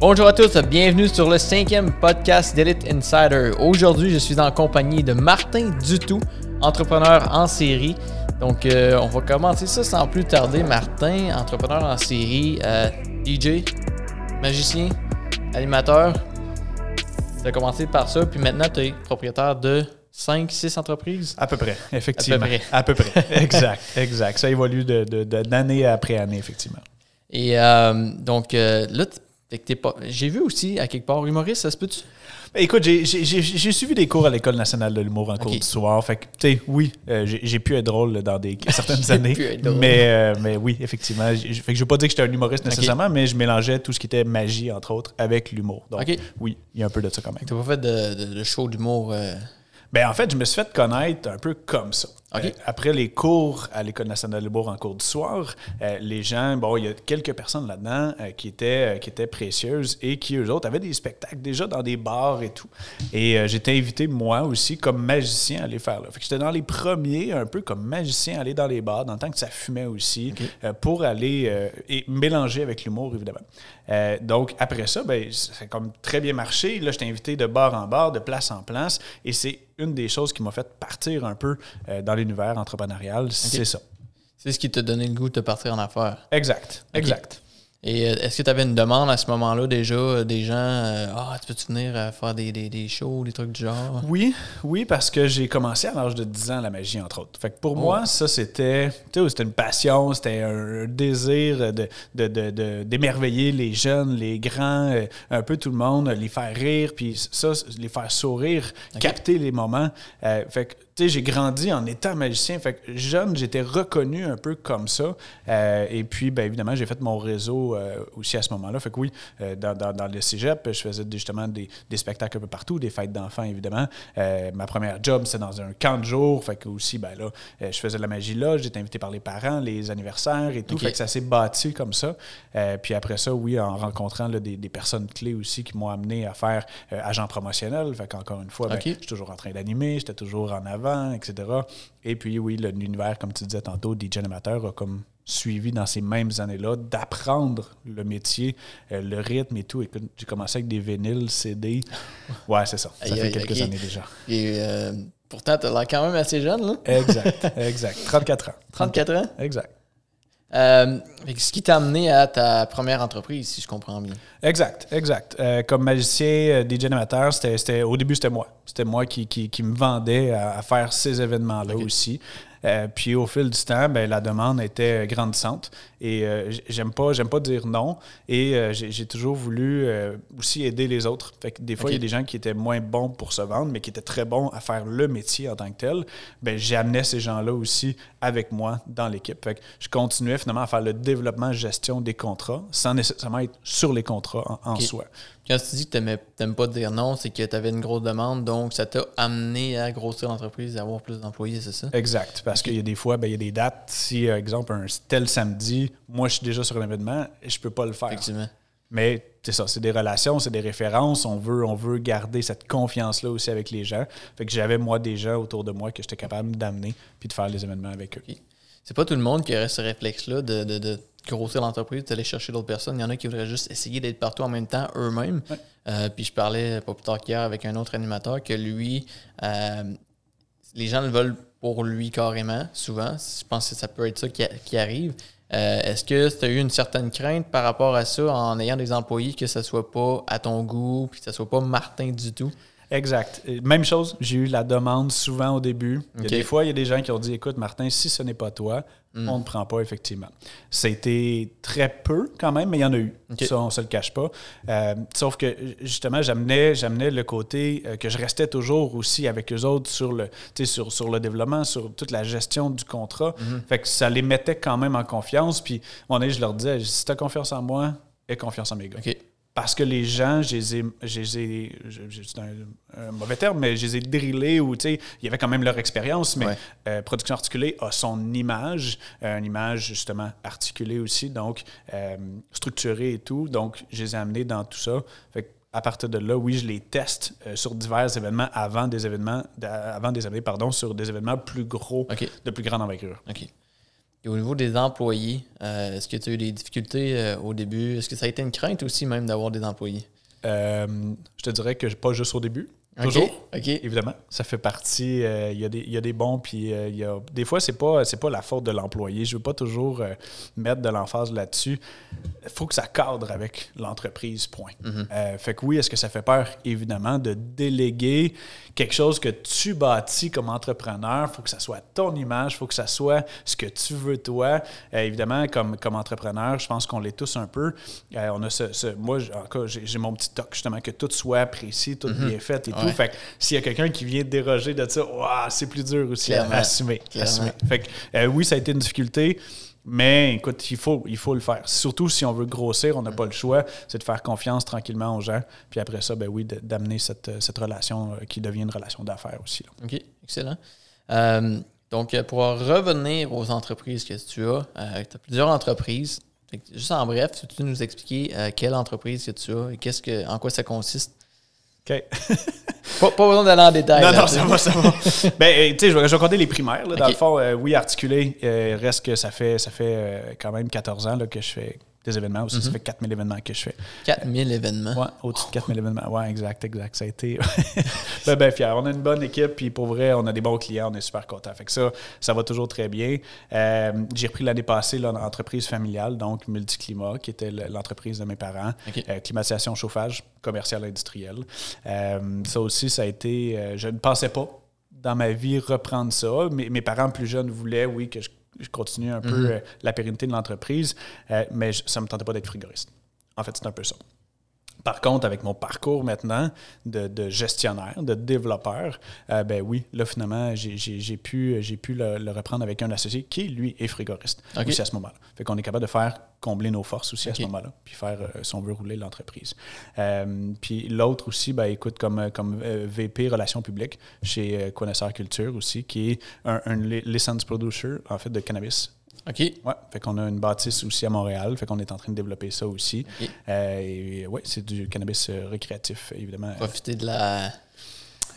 Bonjour à tous, bienvenue sur le cinquième podcast d'Elite Insider. Aujourd'hui, je suis en compagnie de Martin Dutout, entrepreneur en série. Donc, euh, on va commencer ça sans plus tarder. Martin, entrepreneur en série, euh, DJ, magicien, animateur. Tu as commencé par ça, puis maintenant tu es propriétaire de 5, 6 entreprises? À peu près, effectivement. À peu près. exact, exact. Ça évolue d'année de, de, après année, effectivement. Et euh, donc, euh, là, j'ai vu aussi, à quelque part, humoriste, ça se peut-tu? Ben, écoute, j'ai suivi des cours à l'École nationale de l'humour en cours du soir. Fait que, tu sais, oui, euh, j'ai pu être drôle dans des, certaines années. mais, mais oui, effectivement. Fait que je veux pas dire que j'étais un humoriste nécessairement, mais je mélangeais tout ce qui était magie, entre autres, avec l'humour. Donc, oui, il y a un peu de ça quand même. Tu n'as pas fait de, de show d'humour ben, en fait, je me suis fait connaître un peu comme ça. Euh, après les cours à l'École nationale de Bourg en cours du soir, euh, les gens, bon, il y a quelques personnes là-dedans euh, qui, étaient, qui étaient précieuses et qui, eux autres, avaient des spectacles déjà dans des bars et tout. Et j'étais invité, moi aussi, comme magicien à aller faire là. Fait que j'étais dans les premiers, un peu comme magicien, à aller dans les bars, dans le temps que ça fumait aussi, pour aller et mélanger avec l'humour, évidemment. donc, après ça, ben, ça a comme très bien marché. Là, j'étais invité de bar en bar, de place en place. Et c'est une des choses qui m'a fait partir un peu dans l'univers entrepreneurial, c'est ça. C'est ce qui t'a donné le goût de partir en affaires. Exact, exact. Et euh, est-ce que tu avais une demande à ce moment-là déjà euh, des gens euh, Ah, tu peux-tu venir faire des, des, shows, des trucs du genre? Oui, oui, parce que j'ai commencé à l'âge de 10 ans la magie, entre autres. Fait que pour oh. moi, ça, c'était c'était une passion, c'était un désir de, d'émerveiller les jeunes, les grands, un peu tout le monde, les faire rire, puis ça, les faire sourire, capter les moments. fait que j'ai grandi en étant magicien. Fait que jeune, j'étais reconnu un peu comme ça. Euh, et puis, bien évidemment, j'ai fait mon réseau euh, aussi à ce moment-là. Fait que oui, euh, dans, dans, le cégep, je faisais justement des, des, spectacles un peu partout, des fêtes d'enfants, évidemment. ma première job, c'était dans un camp de jour. Fait que aussi, ben là, je faisais de la magie là. J'étais invité par les parents, les anniversaires et tout. Fait que ça s'est bâti comme ça. puis après ça, oui, en rencontrant des, des, personnes clés aussi qui m'ont amené à faire agent promotionnel. Fait qu'encore une fois, ben, je suis toujours en train d'animer, j'étais toujours en avant etc. Et puis, oui, l'univers, comme tu disais tantôt, DJ animateur a comme suivi dans ces mêmes années-là d'apprendre le métier, euh, le rythme et tout. Écoute, j'ai commencé avec des vinyles, CD. Ouais, c'est ça. Ça fait quelques années déjà. Et euh, pourtant, tu as l'air quand même assez jeune, là. Exact, exact. 34 ans. 34 ans? Exact. Euh, ce qui t'a amené à ta première entreprise, si je comprends bien. Exact, exact. Euh, comme magicien, DJ animateur, c'était, au début, c'était moi. C'était moi qui, qui, me vendais à, faire ces événements-là aussi. Euh, puis au fil du temps, ben, la demande était grandissante. Et euh, j'aime pas, j'aime pas dire non. Et euh, j'ai toujours voulu aussi aider les autres. Fait que des fois, il y a des gens qui étaient moins bons pour se vendre, mais qui étaient très bons à faire le métier en tant que tel. Ben, j'amenais ces gens-là aussi avec moi dans l'équipe. Fait que je continuais finalement à faire le développement, gestion des contrats, sans nécessairement être sur les contrats en, soi. Quand tu dis que tu n'aimes pas dire non, c'est que tu avais une grosse demande, donc ça t'a amené à grossir l'entreprise, à avoir plus d'employés, c'est ça? Exact. Parce qu'il y a des fois, ben, il y a des dates. Si, par exemple, un tel samedi, moi, je suis déjà sur un événement et je peux pas le faire. Effectivement. Mais c'est ça, c'est des relations, c'est des références. On veut, on veut garder cette confiance-là aussi avec les gens. Fait que j'avais, moi, des gens autour de moi que j'étais capable d'amener puis de faire les événements avec eux. C'est pas tout le monde qui aurait ce réflexe-là de grossir l'entreprise, d'aller chercher d'autres personnes. Il y en a qui voudraient juste essayer d'être partout en même temps eux-mêmes. Euh, puis je parlais pas plus tard qu'hier avec un autre animateur que lui, euh, les gens le veulent pour lui carrément, souvent. Je pense que ça peut être ça qui, arrive. Euh, est-ce que tu as eu une certaine crainte par rapport à ça en ayant des employés que ce soit pas à ton goût, puis que ce soit pas Martin du tout? Exact. Même chose, j'ai eu la demande souvent au début. des fois, il y a des gens qui ont dit Écoute, Martin, si ce n'est pas toi, hmm. on ne prend pas, effectivement. C'était très peu quand même, mais il y en a eu. Ça, on ne se le cache pas. Euh, sauf que, justement, j'amenais, j'amenais le côté euh, que je restais toujours aussi avec eux autres sur le, sur, sur le développement, sur toute la gestion du contrat. Hmm. Fait que ça les mettait quand même en confiance. Puis, mon je leur disais Si tu as confiance en moi, aie confiance en mes gars parce que les gens, je les ai, c'est un, mauvais terme, mais je les ai drillés ou, tu sais, il y avait quand même leur expérience, mais euh, Production Articulée a son image, euh, une image justement articulée aussi, donc euh, structurée et tout, donc je les ai amenés dans tout ça. Fait à partir de là, oui, je les teste sur divers événements avant des événements, avant des années, pardon, sur des événements plus gros, de plus grande envergure. OK. Puis au niveau des employés, euh, est-ce que tu as eu des difficultés euh, au début? Est-ce que ça a été une crainte aussi même d'avoir des employés? Euh, je te dirais que pas juste au début. Toujours? OK. Évidemment, ça fait partie. euh, Il y, a des- il y a des bons, puis euh, il y a, des fois, c'est pas, c'est pas la faute de l'employé. Je veux pas toujours euh, mettre de l'emphase là-dessus. Il faut que ça cadre avec l'entreprise, point. Euh, fait que oui, est-ce que ça fait peur? Évidemment, de déléguer quelque chose que tu bâtis comme entrepreneur. Il faut que ça soit ton image, il faut que ça soit ce que tu veux toi. Évidemment, comme, comme entrepreneur, je pense qu'on l'est tous un peu. On a ce, ce- moi, j'ai mon petit toc justement que tout soit précis, tout bien fait et tout. Fait que s'il y a quelqu'un qui vient déroger de ça, ouah, c'est plus dur aussi Clairement. à assumer. Fait que, euh, oui, ça a été une difficulté. Mais écoute, il faut, il faut le faire. Surtout si on veut grossir, on n'a pas le choix. C'est de faire confiance tranquillement aux gens. Puis après ça, ben oui, d'amener cette, cette relation euh, qui devient une relation d'affaires aussi. là. OK, excellent. Euh, donc, euh, pour revenir aux entreprises que tu as, tu as plusieurs entreprises. Juste en bref, peux-tu nous expliquer euh, quelle entreprise que tu as et qu'est-ce que, en quoi ça consiste? OK. Pas, pas besoin d'aller en détail. Non, là, non, ça va, ça va. ben, euh, tu sais, je vais, compter les primaires. là. Dans le fond, euh, oui, articulé, euh, reste que ça fait, ça fait euh, quand même 14 ans là, que je fais des événements aussi. Mhm. Ça fait 4000 événements que je fais. 4000 événements. Ouais, au-dessus de 4000 événements. Ouais, exact, exact. Ça a été ben, ben fier. On a une bonne équipe, puis pour vrai, on a des bons clients, on est super contents. Fait que ça, ça va toujours très bien. Euh, j'ai repris l'année passée l'entreprise familiale, donc Multiclimat, qui était le- l'entreprise de mes parents. Euh, climatisation, chauffage, commercial, industriel. Euh, ça aussi, ça a été. je ne pensais pas dans ma vie reprendre ça. Mes, mes parents plus jeunes voulaient, oui, que je, je continue un peu euh, la pérennité de l'entreprise, euh, mais ça ne me tentait pas d'être frigoriste. En fait, c'est un peu ça. Par contre, avec mon parcours maintenant de, de gestionnaire, de développeur, euh, ben oui, là, finalement, j'ai- pu, le, le reprendre avec un associé qui, lui, est frigoriste OK. aussi à ce moment-là. Fait qu'on est capable de faire combler nos forces aussi à ce moment-là, puis faire, euh, si on veut, rouler l'entreprise. Euh, puis l'autre aussi, ben, écoute, comme, comme euh, VP Relations publiques chez Connaisseur Culture aussi, qui est un, un li- license producer, en fait, de cannabis OK. Ouais, fait qu'on a une bâtisse aussi à Montréal, fait qu'on est en train de développer ça aussi. OK. Euh, et ouais, c'est du cannabis euh, récréatif, évidemment. Profiter de la,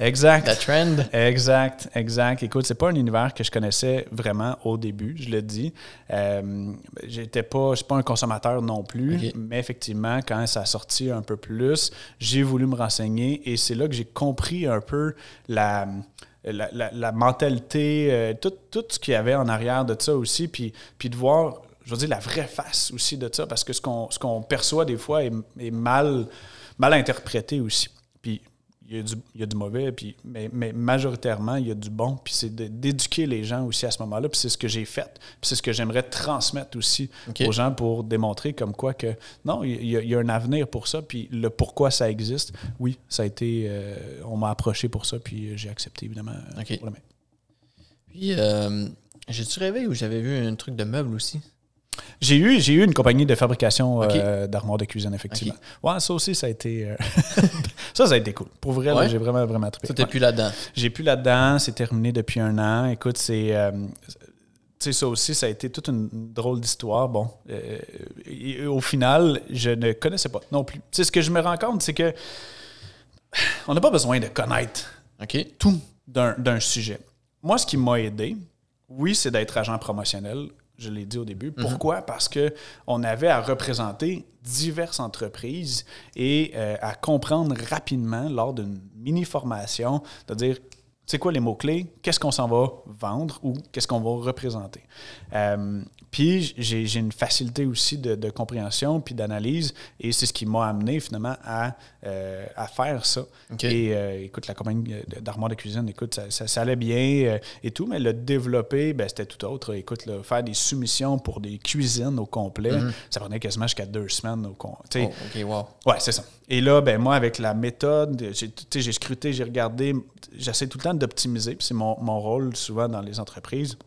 Exact. la trend. Exact, exact. Écoute, c'est pas un univers que je connaissais vraiment au début, je le dis. Euh, j'étais pas, je suis pas un consommateur non plus, mais effectivement, quand ça a sorti un peu plus, j'ai voulu me renseigner et c'est là que j'ai compris un peu la, la, la- mentalité, euh, tout, tout ce qu'il y avait en arrière de ça aussi, puis, puis de voir, je veux dire, la vraie face aussi de ça, parce que ce qu'on, ce qu'on perçoit des fois est, est mal, mal interprété aussi. Puis il y a du, il y a du mauvais, puis, mais, mais majoritairement, il y a du bon. Puis c'est d'éduquer les gens aussi à ce moment-là. Puis c'est ce que j'ai fait. Puis c'est ce que j'aimerais transmettre aussi aux gens pour démontrer comme quoi que non, il y, a, il y a un avenir pour ça. Puis le pourquoi ça existe, oui, ça a été. euh, on m'a approché pour ça, puis j'ai accepté évidemment. euh, pour le. Puis, euh, j'ai-tu rêvé ou j'avais vu un truc de meubles aussi? J'ai eu, j'ai eu une compagnie de fabrication euh, d'armoires de cuisine, effectivement. Ouais, ça aussi, ça a été. euh, ça, ça a été cool. Pour vrai, Ouais? j'ai vraiment, vraiment trippé. T'es Ouais. plus là-dedans. J'ai plus là-dedans, c'est terminé depuis un an. Écoute, c'est. euh, tu sais, ça aussi, ça a été toute une drôle d'histoire. Bon, et au final, je ne connaissais pas non plus. Tu sais, ce que je me rends compte, c'est que on n'a pas besoin de connaître OK. tout d'un d'un sujet. Moi, ce qui m'a aidé, oui, c'est d'être agent promotionnel. Je l'ai dit au début. Pourquoi? Parce que on avait à représenter diverses entreprises et euh, à comprendre rapidement lors d'une mini-formation, de dire, c'est quoi les mots-clés, qu'est-ce qu'on s'en va vendre ou qu'est-ce qu'on va représenter? Euh, puis j'ai une facilité aussi de, de compréhension puis d'analyse et c'est ce qui m'a amené finalement à, euh, à faire ça. Et euh, écoute, la compagnie d'armoire de cuisine, écoute, ça, ça- ça allait bien euh, et tout, mais le développer, ben, c'était tout autre. Écoute, là, faire des soumissions pour des cuisines au complet, ça prenait quasiment jusqu'à deux semaines au. Oh, OK, wow. Ouais, c'est ça. Et là, ben moi, avec la méthode, j'ai scruté, j'ai regardé, j'essaie tout le temps d'optimiser, puis c'est mon, mon rôle souvent dans les entreprises.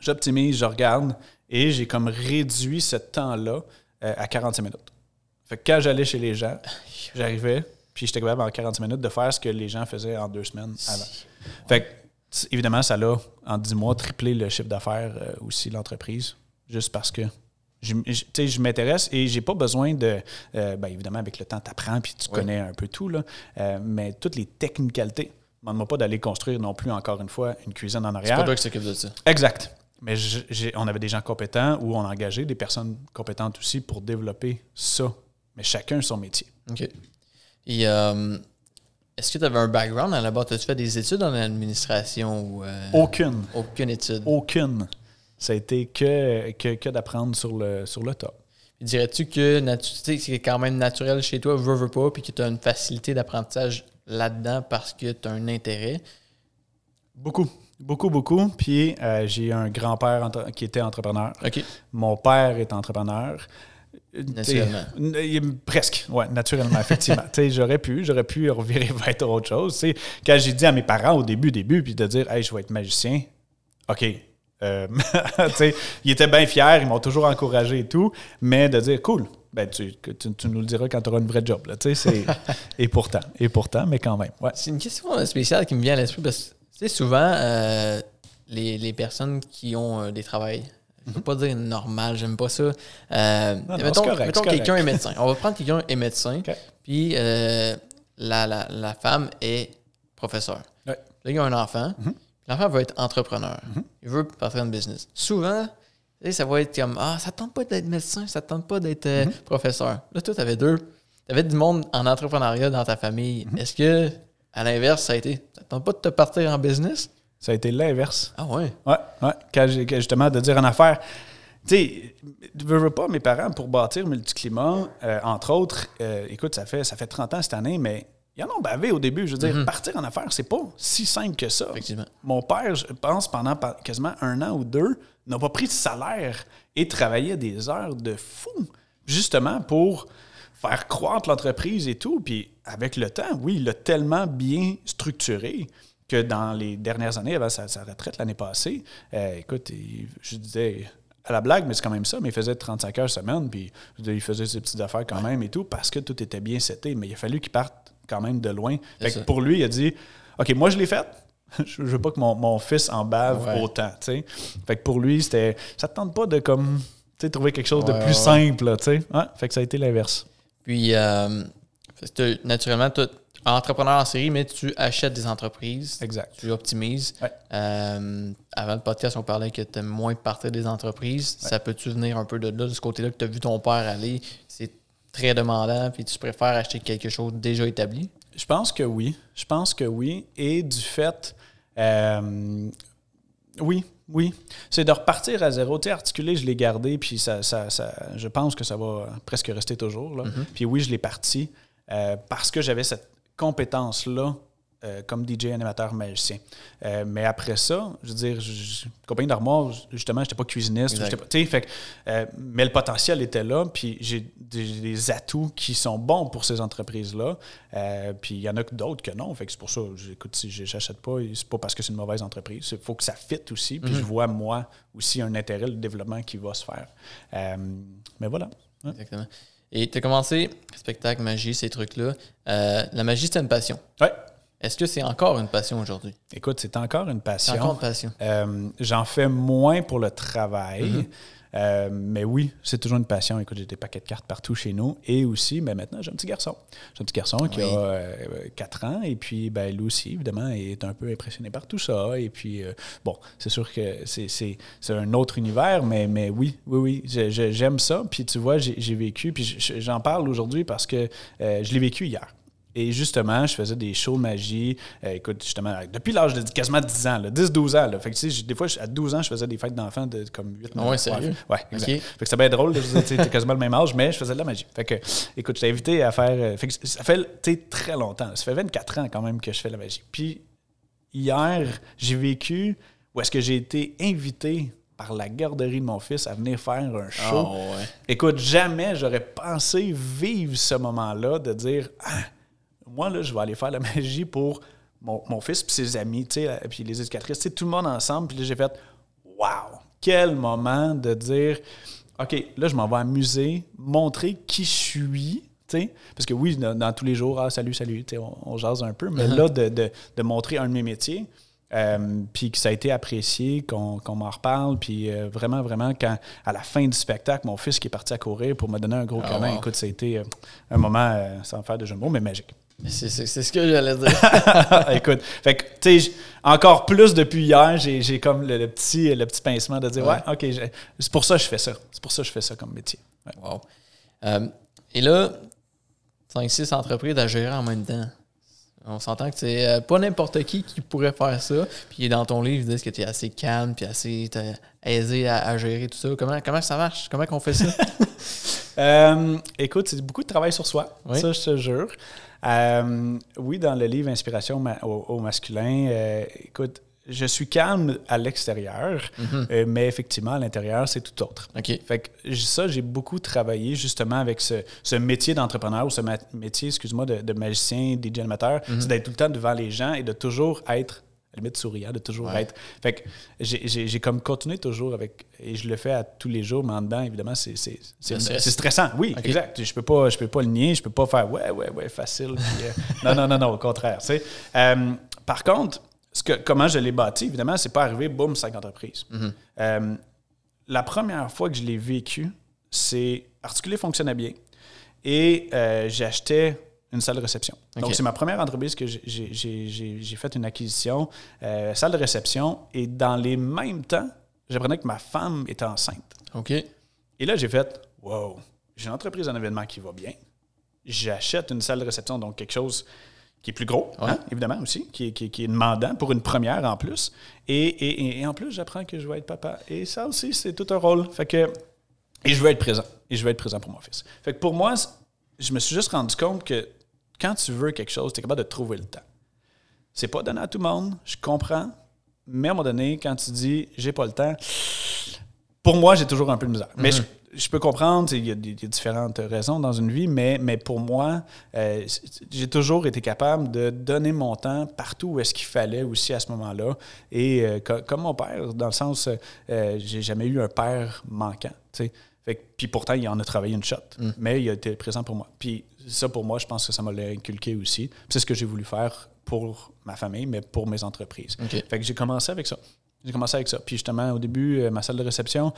J'optimise, je regarde, et j'ai comme réduit ce temps-là euh, à 45 minutes. Fait que quand j'allais chez les gens, j'arrivais, puis j'étais capable en 45 minutes de faire ce que les gens faisaient en deux semaines avant. Fait que, évidemment, ça l'a, en 10 mois, triplé le chiffre d'affaires euh, aussi, l'entreprise, juste parce que je, m'intéresse et j'ai pas besoin de. euh, ben, évidemment, avec le temps, tu apprends puis tu Oui. connais un peu tout, là, euh, mais toutes les technicalités. Demande-moi pas d'aller construire non plus, encore une fois, une cuisine en C'est arrière. pas toi qui s'occupe de ça. Exact. Mais on avait des gens compétents ou on engagé des personnes compétentes aussi pour développer ça. Mais chacun son métier. OK. Et euh, est-ce que tu avais un background à la base? As-tu fait des études en administration ou euh, Aucune. aucune étude? Aucune. Ça a été que, que, que d'apprendre sur le, sur le top. Dirais-tu que c'est quand même naturel chez toi, veux, veux pas, puis que tu as une facilité d'apprentissage là-dedans parce que tu as un intérêt? Beaucoup. Beaucoup, beaucoup. Puis euh, j'ai un grand-père qui était entrepreneur. Mon père est entrepreneur. Naturellement. t'sais, Presque, ouais, naturellement, effectivement. J'aurais pu, j'aurais pu revirer vers autre chose. Tu sais, quand j'ai dit à mes parents au début, début, puis de dire, hey, je vais être magicien, OK. Euh, ils étaient bien fiers, ils m'ont toujours encouragé et tout, mais de dire, cool, ben, tu, tu, tu nous le diras quand tu auras une vraie job. Là, et pourtant, et pourtant, mais quand même. Ouais. C'est une question spéciale qui me vient à l'esprit parce sais, souvent, euh, les, les personnes qui ont euh, des travails, je ne veux pas dire normal, j'aime pas ça. Euh, Mhm. non, mettons mettons quelqu'un est médecin. On va prendre quelqu'un est médecin, puis la, la, la femme est professeure. Ouais. Là, il y a un enfant. Mhm. L'enfant veut être entrepreneur. Il veut partir en business. Souvent, ça va être comme Ah, ça ne tente pas d'être médecin, ça ne tente pas d'être Mhm. professeur. Là, toi, tu avais deux. Tu avais du monde en entrepreneuriat dans ta famille. Mhm. Est-ce que, à l'inverse, ça a été Ça tente pas de te partir en business? Ça a été l'inverse. Ah, ouais? Ouais, ouais. Quand j'ai, justement, de dire en affaire, tu sais, veux, veux pas, mes parents, pour bâtir Multiclimat, euh, entre autres, euh, écoute, ça fait, ça fait 30 ans cette année, mais ils en ont bavé au début. Je veux dire, partir en affaires, c'est pas si simple que ça. Effectivement. Mon père, je pense, pendant quasiment un an ou deux, n'a pas pris de salaire et travaillait des heures de fou, justement pour faire croître l'entreprise et tout. Puis avec le temps, oui, il l'a tellement bien structuré que dans les dernières années, avant sa, sa retraite l'année passée, euh, écoute, il- je disais à la blague, mais c'est quand même ça, mais il faisait 35 heures semaine, puis il faisait ses petites affaires quand même et tout, parce que tout était bien seté, mais il a fallu qu'il parte quand même de loin. Fait que pour lui, il a dit, OK, moi je l'ai fait, je veux pas que mon, mon fils en bave Ouais. autant, tu sais. Fait que pour lui, c'était, ça te tente pas de comme, tu sais, trouver quelque chose de plus ouais. simple, tu sais. Ouais, fait que ça a été l'inverse. Puis, euh, naturellement, tu es entrepreneur en série, mais tu achètes des entreprises. Exact. Tu optimises. Ouais. Euh, avant le podcast, on parlait que tu aimes moins partir des entreprises. Ça peut-tu venir un peu de là, de ce côté-là, que tu as vu ton père aller? C'est très demandant, puis tu préfères acheter quelque chose déjà établi? Je pense que oui. Je pense que oui. Et du fait, euh, oui, oui. C'est de repartir à zéro. Tu sais, articulé, je l'ai gardé, puis ça, ça, ça- je pense que ça va presque rester toujours. Là. Puis oui, je l'ai parti euh, parce que j'avais cette compétence-là euh, comme DJ animateur magicien. Euh, mais après ça, je veux dire, je, compagnie d'armoire, justement, j'étais pas cuisiniste. J'étais pas- fait euh, mais le potentiel était là, puis j'ai des, des atouts qui sont bons pour ces entreprises-là. Euh, puis il y en a d'autres que non. Fait que c'est pour ça, j'écoute, si j'achète pas, c'est pas parce que c'est une mauvaise entreprise. Il faut que ça fitte aussi. Puis je vois, moi, aussi un intérêt, le développement qui va se faire. Mais voilà. Ouais. Exactement. Et tu as commencé spectacle, magie, ces trucs-là. La magie, c'était une passion. Ouais. Est-ce que c'est encore une passion aujourd'hui? Écoute, c'est encore une C'est passion. encore une passion. Euh, J'en fais moins pour le travail. Mm-hmm. Euh, mais oui, c'est toujours une passion. Écoute, j'ai des paquets de cartes partout chez nous. Et aussi, ben maintenant, j'ai un petit garçon. J'ai un petit garçon qui a 4 ans. Et puis, ben, lui aussi, évidemment, est un peu impressionné par tout ça. Et puis, euh, bon, c'est sûr que c'est- un autre univers, mais, mais oui, oui, oui, j'aime ça. Puis, tu vois, j'ai vécu, puis je- j'en parle aujourd'hui parce que euh, je l'ai vécu hier. Et justement, je faisais des shows de magie. Euh, écoute, justement, depuis l'âge de quasiment 10 ans, 10-12 ans. Là. Fait que, tu sais, des fois, à 12 ans, je faisais des fêtes d'enfants de comme 8 Ah ouais, sérieux? Ouais, exact. Ok. Fait que c'était bien drôle. tu t'es quasiment le même âge, mais je faisais de la magie. Fait que, écoute, je t'ai invité à faire. euh, fait que ça fait, tu sais, très longtemps. Ça fait 24 ans quand même que je fais de la magie. Puis, hier, j'ai vécu où est-ce que j'ai été invité par la garderie de mon fils à venir faire un show. Ah ouais. Écoute, jamais j'aurais pensé vivre ce moment-là de dire Ah, moi, là, je vais aller faire la magie pour mon, mon fils puis ses amis, tu sais, puis les éducatrices, tu sais, tout le monde ensemble. Puis là, j'ai fait Wow! Quel moment de dire OK, là, je m'en vais amuser, montrer qui je suis. Parce que oui, dans, dans tous les jours, ah, salut, salut, on, on jase un peu, mais là, de, de- de montrer un de mes métiers, Euh, puis que ça a été apprécié, qu'on m'en reparle. Puis euh, vraiment, vraiment, quand à la fin du spectacle, mon fils qui est parti à courir pour me donner un gros câlin, écoute, ça a été un moment, sans faire de jeu de mots, mais magique. C'est ce que j'allais dire. écoute, fait que, tu sais, encore plus depuis hier, j'ai comme le, petit, le petit pincement de dire, ouais, OK, c'est pour ça que je fais ça. C'est pour ça que je fais ça comme métier. Wow. et là, 5-6 entreprises à gérer en même temps. On s'entend que c'est euh, pas n'importe qui qui pourrait faire ça. Puis dans ton livre, ils disent que tu es assez calme puis assez aisé à, gérer tout ça. Comment, comment ça marche? Comment qu'on fait ça? Euh, écoute, c'est beaucoup de travail sur soi. Ça, je te jure. Euh, oui, dans le livre Inspiration au, masculin, écoute, je suis calme à l'extérieur, mhm. euh, mais effectivement, à l'intérieur, c'est tout autre. OK. Fait que ça, j'ai beaucoup travaillé justement avec ce, métier d'entrepreneur ou ce métier, excuse-moi, de, magicien, animateur, mhm. c'est d'être tout le temps devant les gens et de toujours être limite souriant, de toujours être. Fait que j'ai comme continué toujours avec, et je le fais à tous les jours, mais en dedans, évidemment, c'est stressant. Oui, exact. Je peux pas, je peux pas le nier, je peux pas faire ouais, ouais, ouais, facile. Euh, non, non, non, non, au contraire. Euh, par contre, comment je l'ai bâti, évidemment, c'est pas arrivé, boum, cinq entreprises. Mhm. Euh, la première fois que je l'ai vécu, c'est articulé fonctionnait bien et euh, acheté une salle de réception. Donc, c'est ma première entreprise que j'ai fait une acquisition, euh, salle de réception, et dans les mêmes temps, j'apprenais que ma femme était enceinte. OK. Et là, j'ai fait Wow, j'ai une entreprise en événement qui va bien. J'achète une salle de réception, donc quelque chose qui est plus gros, hein, évidemment aussi, qui est, qui, demandant pour une première en plus. Et, en plus, j'apprends que je vais être papa. Et ça aussi, c'est tout un rôle. Fait que, et je veux être présent. Et je veux être présent pour mon fils. Fait que pour moi, je me suis juste rendu compte que quand tu veux quelque chose, tu es capable de trouver le temps. C'est pas donné à tout le monde, je comprends. Mais à un moment donné, quand tu dis j'ai pas le temps, pour moi, j'ai toujours un peu de misère. Mais je, mm-hmm je peux comprendre, il y, a différentes raisons dans une vie, mais, mais pour moi, euh, j'ai toujours été capable de donner mon temps partout où est-ce qu'il fallait aussi à ce moment-là. Et euh, comme mon père, dans le sens, euh, j'ai jamais eu un père manquant. Puis pourtant, il en a travaillé une shot, mm. mais il a été présent pour moi. Puis ça, pour moi, je pense que ça m'a inculqué aussi. C'est ce que j'ai voulu faire pour ma famille, mais pour mes entreprises. Fait que j'ai commencé avec ça. J'ai commencé avec ça. Puis justement, au début, ma salle de réception,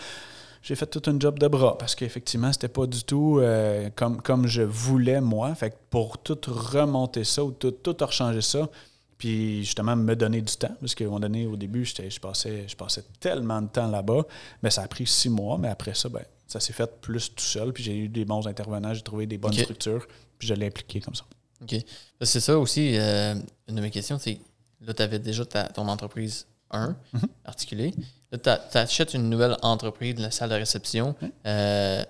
j'ai fait tout un job de bras parce qu'effectivement, c'était pas du tout euh, comme, comme je voulais moi. Fait que pour tout remonter ça ou tout, tout rechanger ça, puis justement me donner du temps, parce qu'à un moment donné, au début, je passais, je passais tellement de temps là-bas, mais ça a pris six mois, mais après ça, ben, ça s'est fait plus tout seul, puis j'ai eu des bons intervenants, j'ai trouvé des bonnes structures, puis je l'ai impliqué comme ça. OK. C'est ça aussi, euh, une de mes questions, c'est, là, tu avais déjà ton entreprise 1 mhm. articulée. Là, tu achètes une nouvelle entreprise de la salle de réception. Euh,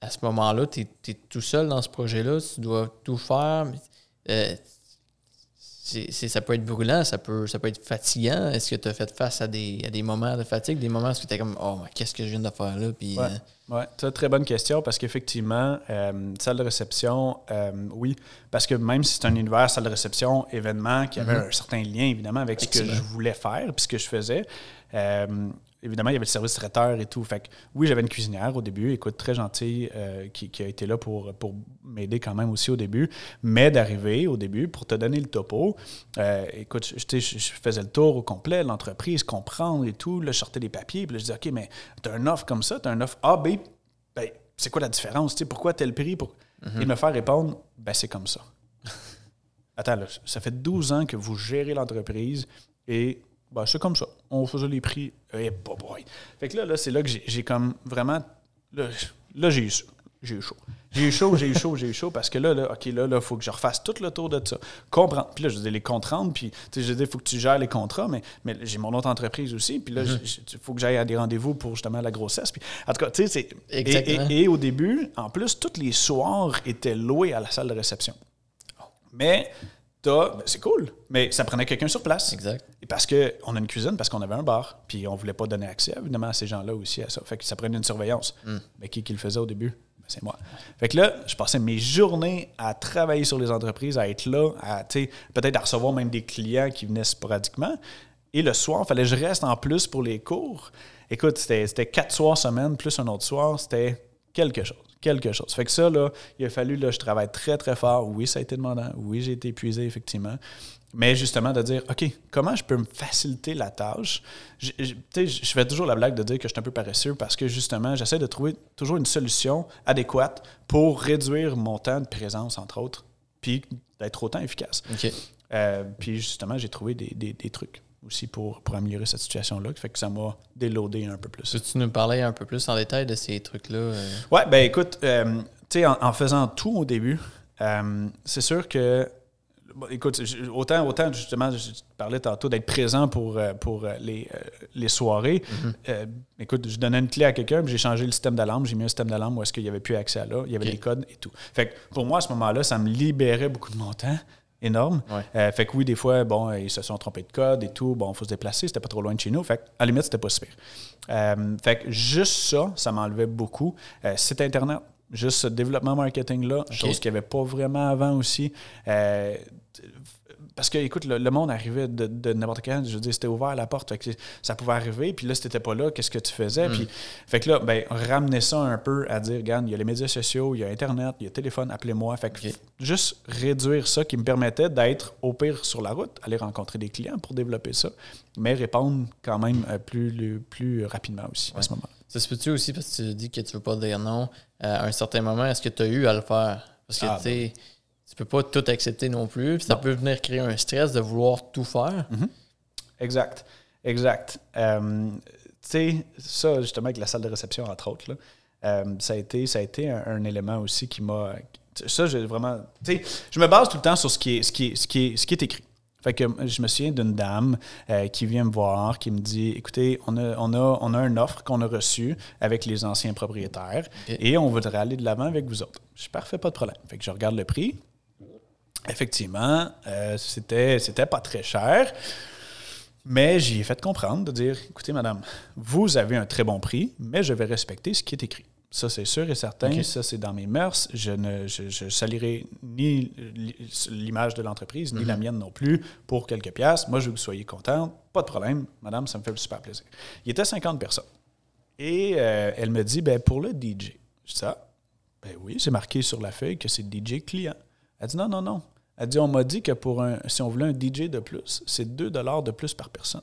à ce moment-là, tu es, tout seul dans ce projet-là. Tu dois tout faire. Euh, ça peut être brûlant, ça peut, ça peut être fatigant. Est-ce que tu as fait face à des, des, moments de fatigue, des moments où tu étais comme Oh, qu'est-ce que je viens de faire là? Puis, ouais, euh, c'est une très bonne question parce qu'effectivement, salle de réception, oui, parce que même si c'est un univers salle de réception, événement, qui avait mm-hmm. un certain lien évidemment avec ce que je voulais faire puis ce que je faisais, euh, évidemment, il y avait le service traiteur et tout. Fait que, oui, j'avais une cuisinière au début, écoute, très gentille, euh, qui, a été là pour, pour m'aider quand même aussi au début. Mais d'arriver au début, pour te donner le topo, euh, écoute, je, je, faisais le tour au complet, l'entreprise, comprendre et tout. Là, je sortais des papiers, puis là, je disais, OK, mais tu as un offre comme ça, tu as un offre A, B, ben, c'est quoi la différence? sais pourquoi tel prix? Pour... Mm-hmm. Et me faire répondre, ben, c'est comme ça. Attends, là, ça fait 12 ans que vous gérez l'entreprise et ben, c'est comme ça. On faisait les prix. Eh, boy. Fait que là, là c'est là que j'ai comme vraiment. Là, j'ai eu J'ai eu chaud. J'ai eu chaud, j'ai eu chaud, j'ai eu chaud parce que là, là OK, là, il faut que je refasse tout le tour de ça. Comprendre. Puis là, je dis les comptes puis je dis, il faut que tu gères les contrats, mais, mais j'ai mon autre entreprise aussi. Puis là, il mm-hmm. faut que j'aille à des rendez-vous pour justement la grossesse. Puis, en tout cas, tu sais, c'est. Et, et, au début, en plus, tous les soirs étaient loués à la salle de réception. Mais c'est cool, mais ça prenait quelqu'un sur place. Exact. Et parce qu'on a une cuisine, parce qu'on avait un bar, puis on voulait pas donner accès, évidemment, à ces gens-là aussi à ça. Fait que ça prenait une surveillance. Mais hmm. ben, qui, qui le faisait au début? Ben, c'est moi. Fait que là, je passais mes journées à travailler sur les entreprises, à être là, à peut-être à recevoir même des clients qui venaient sporadiquement. Et le soir, il fallait que je reste en plus pour les cours. Écoute, c'était quatre soirs semaine, plus un autre soir, c'était quelque chose. Quelque chose. Fait que ça, là, il a fallu, là, je travaille très, très fort. Oui, ça a été demandant. Oui, j'ai été épuisé, effectivement. Mais justement, de dire, OK, comment je peux me faciliter la tâche? Je, je, je fais toujours la blague de dire que je suis un peu paresseux parce que justement, j'essaie de trouver toujours une solution adéquate pour réduire mon temps de présence, entre autres, puis d'être autant efficace. Euh, puis justement, j'ai trouvé des, des, des, trucs aussi pour, pour améliorer cette situation-là, qui fait que ça m'a déloadé un peu plus. Peux-tu nous parler un peu plus en détail de ces trucs-là? Euh? Ouais, ben écoute, euh, tu sais, en, en, faisant tout au début, c'est sûr que écoute, autant, autant justement, je parlais tantôt d'être présent pour, euh, pour euh, les, euh, les soirées. Mm-hmm. écoute, je donnais une clé à quelqu'un, j'ai changé le système d'alarme, j'ai mis un système d'alarme où est-ce qu'il n'y avait plus accès à là, il y avait les codes et tout. Fait que pour moi, à ce moment-là, ça me libérait beaucoup de mon temps énorme. fait que oui, des fois, bon, ils se sont trompés de code et tout. Bon, il faut se déplacer, c'était pas trop loin de chez nous. Fait que, à la limite, c'était pas super. fait que juste ça, ça m'enlevait beaucoup. c'est Internet, juste ce développement marketing-là, chose qu'il n'y avait pas vraiment avant aussi. Parce que, écoute, le, monde arrivait de, n'importe quand. Je veux dire, c'était ouvert à la porte. ça pouvait arriver. Puis là, si t'étais pas là, qu'est-ce que tu faisais? Hmm. Puis, fait que là, ben, ramener ça un peu à dire, regarde, il y a les médias sociaux, il y a Internet, il y a téléphone, appelez-moi. Fait que juste réduire ça qui me permettait d'être au pire sur la route, aller rencontrer des clients pour développer ça, mais répondre quand même euh, plus, plus rapidement aussi à ce moment-là. Ça se peut-tu aussi parce que tu dis que tu veux pas dire non euh, à un certain moment, est-ce que tu as eu à le faire? Parce que ah, tu sais, ben peux pas tout accepter non plus. ça peut venir créer un stress de vouloir tout faire. Mm-hmm. Exact. Exact. Euh, tu sais, ça, justement, avec la salle de réception, entre autres, là, euh, ça a été, ça a été un, élément aussi qui m'a. Ça, j'ai vraiment. Tu sais, je me base tout le temps sur ce qui est, ce qui est, ce qui est, ce qui est écrit. Fait que je me souviens d'une dame euh, qui vient me voir, qui me dit Écoutez, on a, on a, on a une offre qu'on a reçue avec les anciens propriétaires et on voudrait aller de l'avant avec vous autres. Je suis parfait, pas de problème. Fait que je regarde le prix. Effectivement, euh, c'était, c'était pas très cher. Mais j'y ai fait comprendre de dire écoutez, madame, vous avez un très bon prix, mais je vais respecter ce qui est écrit. Ça, c'est sûr et certain. Ça, c'est dans mes mœurs. Je ne je, salirai ni l'image de l'entreprise, ni la mhm. mienne non plus pour quelques piastres. Moi, je veux que vous soyez contente. Pas de problème. Madame, ça me fait super plaisir. Il était 50 personnes. Et euh, elle me dit, ben, pour le DJ. Je dis, ah, ben oui, c'est marqué sur la feuille que c'est DJ client. Elle dit, non, non, non. Elle dit, on m'a dit que pour un, si on voulait un DJ de plus, c'est 2 de plus par personne.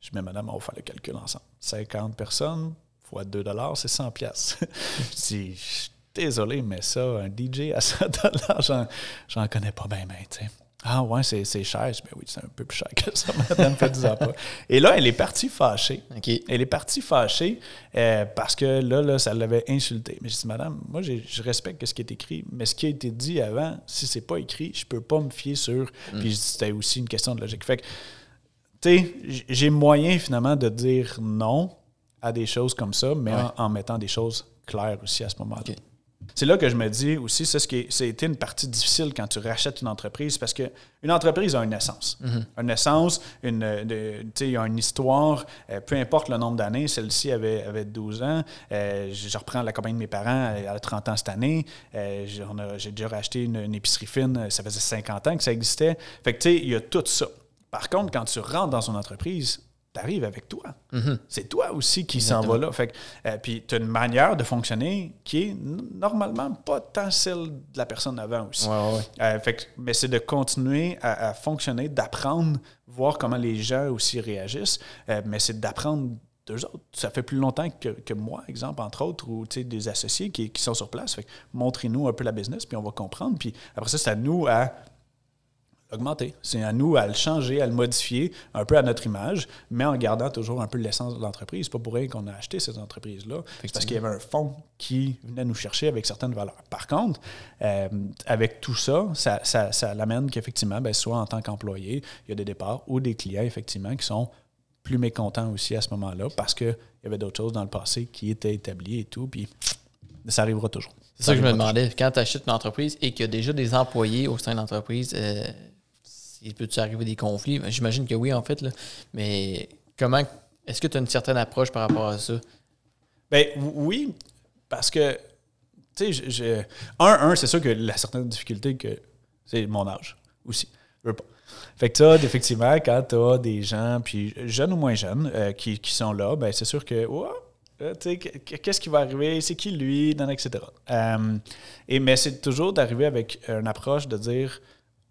Je dis, mais madame, on va faire le calcul ensemble. 50 personnes, fois 2 c'est 100 pièces. je désolé, mais ça, un DJ à 100 j'en connais pas bien, mais tu sais. Ah ouais, c'est, cher. Ben oui, c'est un peu plus cher que ça, madame, faites pas. Et là, elle est partie fâchée. Elle est partie fâchée euh, parce que là, là, ça l'avait insultée. Mais je dis, madame, moi, je respecte ce qui est écrit, mais ce qui a été dit avant, si c'est pas écrit, je peux pas me fier sur. Mm. Puis c'était aussi une question de logique. Fait que, tu sais, j'ai moyen finalement de dire non à des choses comme ça, mais en, mettant des choses claires aussi à ce moment-là. C'est là que je me dis aussi, c'est ce qui été une partie difficile quand tu rachètes une entreprise, parce qu'une entreprise a une essence. Mm-hmm. Une essence, une, il y a une histoire, euh, peu importe le nombre d'années, celle-ci avait, avait 12 ans, euh, je reprends la compagnie de mes parents, elle a 30 ans cette année, euh, j'ai déjà racheté une, une, épicerie fine, ça faisait 50 ans que ça existait. Fait que tu sais, il y a tout ça. Par contre, quand tu rentres dans une entreprise, t'arrives avec toi. Mhm. C'est toi aussi qui s'en va là. Fait euh, puis tu as une manière de fonctionner qui est normalement pas tant celle de la personne avant aussi. Euh, fait mais c'est de continuer à, fonctionner, d'apprendre, voir comment les gens aussi réagissent. Euh, mais c'est d'apprendre d'eux autres. Ça fait plus longtemps que, que, moi, exemple, entre autres, ou des associés qui, qui, sont sur place. Fait montrez-nous un peu la business, puis on va comprendre. Puis après ça, c'est à nous à augmenter. C'est à nous à le changer, à le modifier un peu à notre image, mais en gardant toujours un peu l'essence de l'entreprise. C'est pas pour rien qu'on a acheté cette entreprise-là. C'est parce qu'il y avait un fonds qui venait nous chercher avec certaines valeurs. Par contre, euh, avec tout ça, ça, ça, ça l'amène qu'effectivement, ben, soit en tant qu'employé, il y a des départs ou des clients, effectivement, qui sont plus mécontents aussi à ce moment-là parce qu'il y avait d'autres choses dans le passé qui étaient établies et tout. Puis ça arrivera toujours. C'est ça, que je me demandais. Quand tu achètes une entreprise et qu'il y a déjà des employés au sein de l'entreprise, euh, il peut-tu arriver des conflits? Ben, j'imagine que oui, en fait. Là. Mais comment est-ce que tu as une certaine approche par rapport à ça? Ben oui, parce que tu sais, je, un, un c'est sûr que la certaine difficulté que c'est mon âge aussi. Je veux pas. Fait que ça, effectivement, quand tu as des gens, puis jeunes ou moins jeunes, euh, qui, qui, sont là, ben c'est sûr que Qu'est-ce qui va arriver? C'est qui lui? etc. et, mais c'est toujours d'arriver avec une approche de dire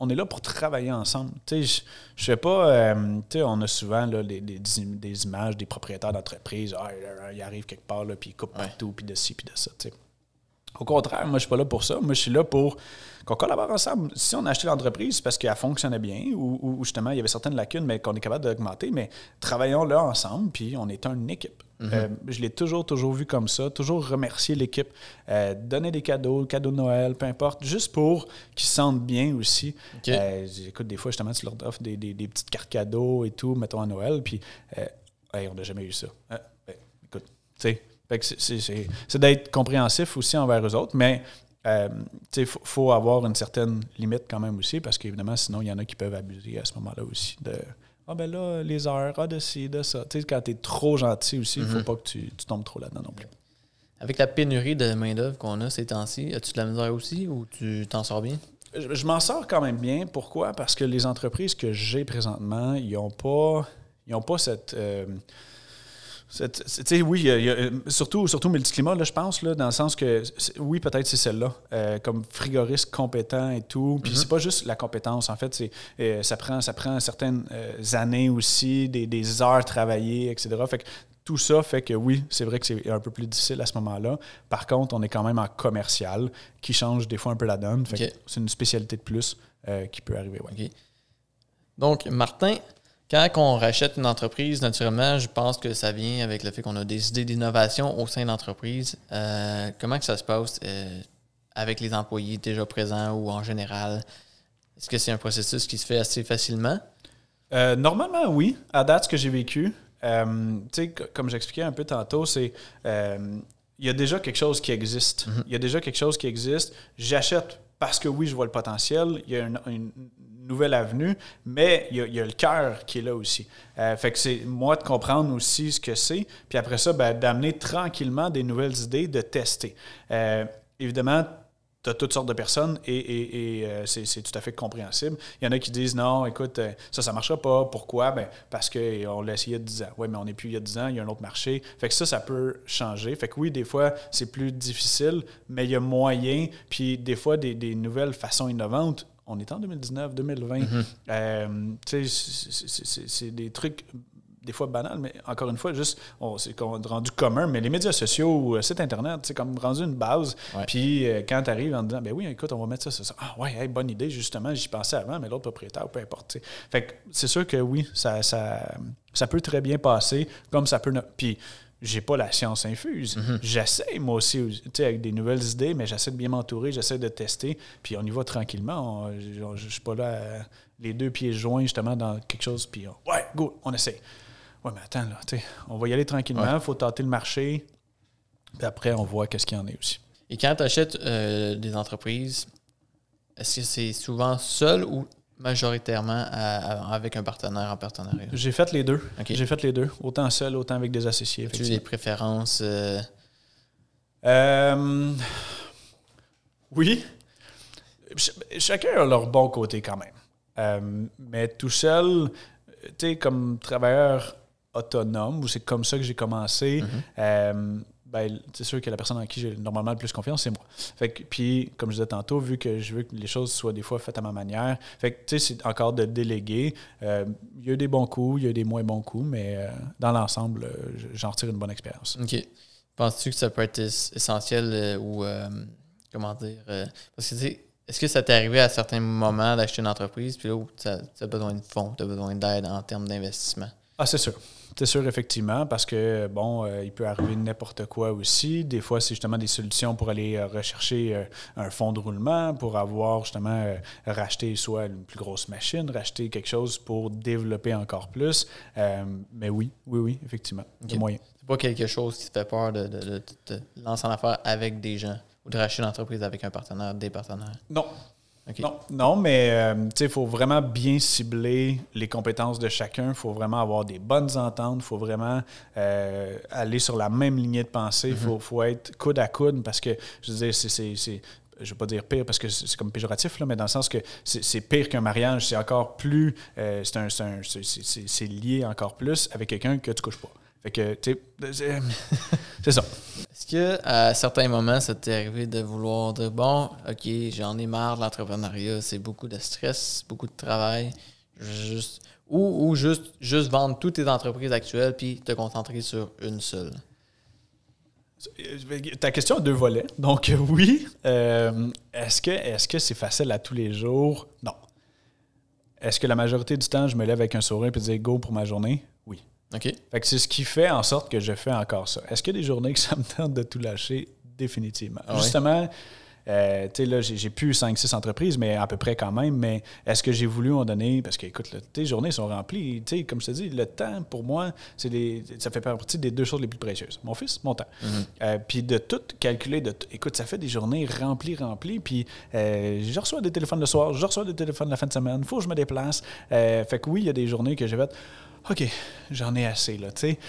on est là pour travailler ensemble. Je, je sais pas, on a souvent là, des, des, images des propriétaires d'entreprise, ah, il arrive quelque part, puis il coupe partout, puis de ci, puis de ça. Au contraire, moi, je suis pas là pour ça. Moi, je suis là pour qu'on collabore ensemble. Si on a acheté l'entreprise, c'est parce qu'elle fonctionnait bien ou, justement, il y avait certaines lacunes, mais qu'on est capable d'augmenter. Mais travaillons là ensemble, puis on est une équipe. Mhm. Euh, je l'ai toujours, toujours vu comme ça. Toujours remercier l'équipe. Euh, donner des cadeaux, cadeaux de Noël, peu importe, juste pour qu'ils se sentent bien aussi. Euh, écoute, des fois, justement, tu leur offres des, des, petites cartes cadeaux et tout, mettons à Noël, puis on n'a jamais eu ça. Ben, écoute, tu sais c'est d'être compréhensif aussi envers eux autres, mais euh, il faut, avoir une certaine limite quand même aussi, parce qu'évidemment, sinon, il y en a qui peuvent abuser à ce moment-là aussi de Ah ben là, les heures, ah de ci, de ça. sais, quand tu es trop gentil aussi, il ne faut mhm. pas que tu, tombes trop là-dedans non plus. Avec la pénurie de main-d'œuvre qu'on a ces temps-ci, as-tu de la misère aussi ou tu t'en sors bien? Je, m'en sors quand même bien. Pourquoi? Parce que les entreprises que j'ai présentement, ils n'ont pas, ils ont pas cette. Euh, oui, y a, surtout, surtout multiclimat, là, je pense, là, dans le sens que, oui, peut-être c'est celle-là, euh, comme frigoriste compétent et tout. Puis mm-hmm. c'est pas juste la compétence, en fait, c'est, euh, ça, prend, ça prend certaines euh, années aussi, des, des, heures travaillées, etc. Fait que tout ça fait que oui, c'est vrai que c'est un peu plus difficile à ce moment-là. Par contre, on est quand même en commercial, qui change des fois un peu la donne. Fait c'est une spécialité de plus qui peut arriver. Ouais. Donc, Martin, quand on rachète une entreprise, naturellement, je pense que ça vient avec le fait qu'on a des idées d'innovation au sein de l'entreprise. Euh, comment que ça se passe euh, avec les employés déjà présents ou en général? Est-ce que c'est un processus qui se fait assez facilement? Euh, normalement, oui. À date, ce que j'ai vécu, comme j'expliquais un peu tantôt, c'est il y a déjà quelque chose qui existe. Mm-hmm. Il y a déjà quelque chose qui existe. J'achète parce que oui, je vois le potentiel. Il y a une nouvelle avenue, mais il y a, le cœur qui est là aussi. Euh, fait que c'est moi de comprendre aussi ce que c'est, puis après ça, ben, d'amener tranquillement des nouvelles idées, de tester. Euh, évidemment, tu as toutes sortes de personnes et, euh, c'est tout à fait compréhensible. Il y en a qui disent non, écoute, ça, ça ne marchera pas. Pourquoi? Ben, parce qu'on l'a essayé il y a 10 ans. Oui, mais on n'est plus il y a 10 ans, il y a un autre marché. Fait que ça, ça peut changer. Fait que oui, des fois, c'est plus difficile, mais il y a moyen. Puis des fois, des, des nouvelles façons innovantes on est en 2019, 2020. Mhm. Euh, c'est des trucs des fois banals, mais encore une fois, juste, c'est rendu commun, mais les médias sociaux, ou euh, site Internet, c'est comme rendu une base. Puis euh, quand tu arrives en disant, ben oui, écoute, on va mettre ça, ça, ça. Ah ouais, bonne idée, justement, j'y pensais avant, mais l'autre propriétaire, peu importe. Fait c'est sûr que oui, ça, ça, ça peut très bien passer, comme ça peut. Puis j'ai pas la science infuse. Mhm. J'essaie, moi aussi, avec des nouvelles idées, mais j'essaie de bien m'entourer, j'essaie de tester, puis on y va tranquillement. Je suis pas là euh, les deux pieds joints, justement, dans quelque chose, puis ouais, go, on essaie. Ouais, mais attends, là, on va y aller tranquillement, il faut tâter le marché, puis après, on voit qu'est-ce qu'il y en a aussi. Et quand tu achètes euh, des entreprises, est-ce que c'est souvent seul ou majoritairement avec un partenaire en partenariat? J'ai fait les deux. J'ai fait les deux. Autant seul, autant avec des associés. As-tu des préférences? Euh? Euh, oui. chacun a leur bon côté quand même. Euh, mais tout seul, tu sais, comme travailleur autonome, ou c'est comme ça que j'ai commencé, mm-hmm ben, c'est sûr que la personne en qui j'ai normalement le plus confiance, c'est moi. Fait que, puis, comme je disais tantôt, vu que je veux que les choses soient des fois faites à ma manière, fait que, c'est encore de déléguer. Euh, il y a des bons coups, il y a des moins bons coups, mais euh, dans l'ensemble, euh, j'en retire une bonne expérience. OK. Penses-tu que ça peut être essentiel ou, comment dire, parce que, tu est-ce que ça t'est arrivé à certains moments d'acheter une entreprise, puis là où tu as, besoin de fonds, tu as besoin d'aide en termes d'investissement? Ah, c'est sûr. C'est sûr, effectivement, parce que, bon, euh, il peut arriver n'importe quoi aussi. Des fois, c'est justement des solutions pour aller euh, rechercher euh, un fonds de roulement, pour avoir justement racheté soit une plus grosse machine, racheter quelque chose pour développer encore plus. mais oui, oui, oui, effectivement, okay. moyen. C'est pas quelque chose qui te fait peur de, de, de lancer en affaire avec des gens ou de racheter une entreprise avec un partenaire, des partenaires? Non, non, non, mais euh, il faut vraiment bien cibler les compétences de chacun. Il faut vraiment avoir des bonnes ententes. Il faut vraiment euh, aller sur la même lignée de pensée. Il faut, faut, être coude à coude parce que, je veux dire, c'est je ne vais pas dire pire parce que c'est comme péjoratif, là, mais dans le sens que c'est pire qu'un mariage, c'est encore plus, euh, c'est lié encore plus avec quelqu'un que tu couches pas. Fait que, tu sais, c'est ça. Est-ce que à certains moments, ça t'est arrivé de vouloir dire bon, ok, j'en ai marre de l'entrepreneuriat, c'est beaucoup de stress, beaucoup de travail, juste ou, ou juste, juste vendre toutes tes entreprises actuelles puis te concentrer sur une seule? Ta question a deux volets. Donc, euh, oui. Euh, est-ce que est-ce que c'est facile à tous les jours? Non. Est-ce que la majorité du temps, je me lève avec un sourire et dis go pour ma journée? OK. Fait que c'est ce qui fait en sorte que je fais encore ça. Est-ce qu'il y a des journées que ça me tente de tout lâcher? Définitivement. Ah ouais? Justement, euh, tu sais, là, j'ai plus 5-6 entreprises, mais à peu près quand même. Mais est-ce que j'ai voulu en donner? Parce que, écoute, là, tes journées sont remplies. Tu sais, comme je te dis, le temps, pour moi, c'est des, ça fait partie des deux choses les plus précieuses. Mon fils, mon temps. Euh, puis de tout calculer, de écoute, ça fait des journées remplies, remplies. Puis euh, je reçois des téléphones le soir, je reçois des téléphones la fin de semaine. faut que je me déplace. Euh, fait que oui, il y a des journées que j'ai faites, OK, j'en ai assez, là, tu sais.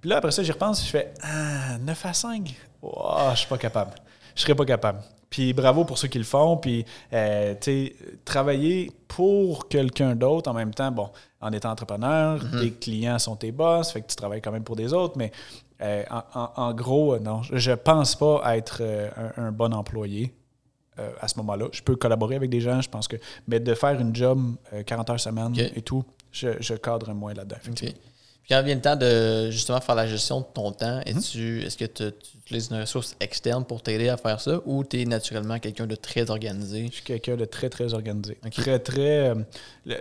Puis là, après ça, j'y repense, je fais, ah, 9 à 5? Oh, je suis pas capable. Je serais pas capable. Puis bravo pour ceux qui le font. Puis, euh, tu sais, travailler pour quelqu'un d'autre en même temps, bon, en étant entrepreneur, tes clients sont tes boss, fait que tu travailles quand même pour des autres, mais euh, en, en- en gros, euh, non, je- pense pas être euh, un, un bon employé. à ce moment-là. Je peux collaborer avec des gens, je pense que. Mais de faire une job euh, 40 heures semaine et tout, je, je cadre moins là-dedans. Puis quand vient le temps de justement faire la gestion de ton temps, Mhm. est-ce que tu tu utilises une ressource externe pour t'aider à faire ça ou tu es naturellement quelqu'un de très organisé? Je suis quelqu'un de très, très organisé. Très, très. euh,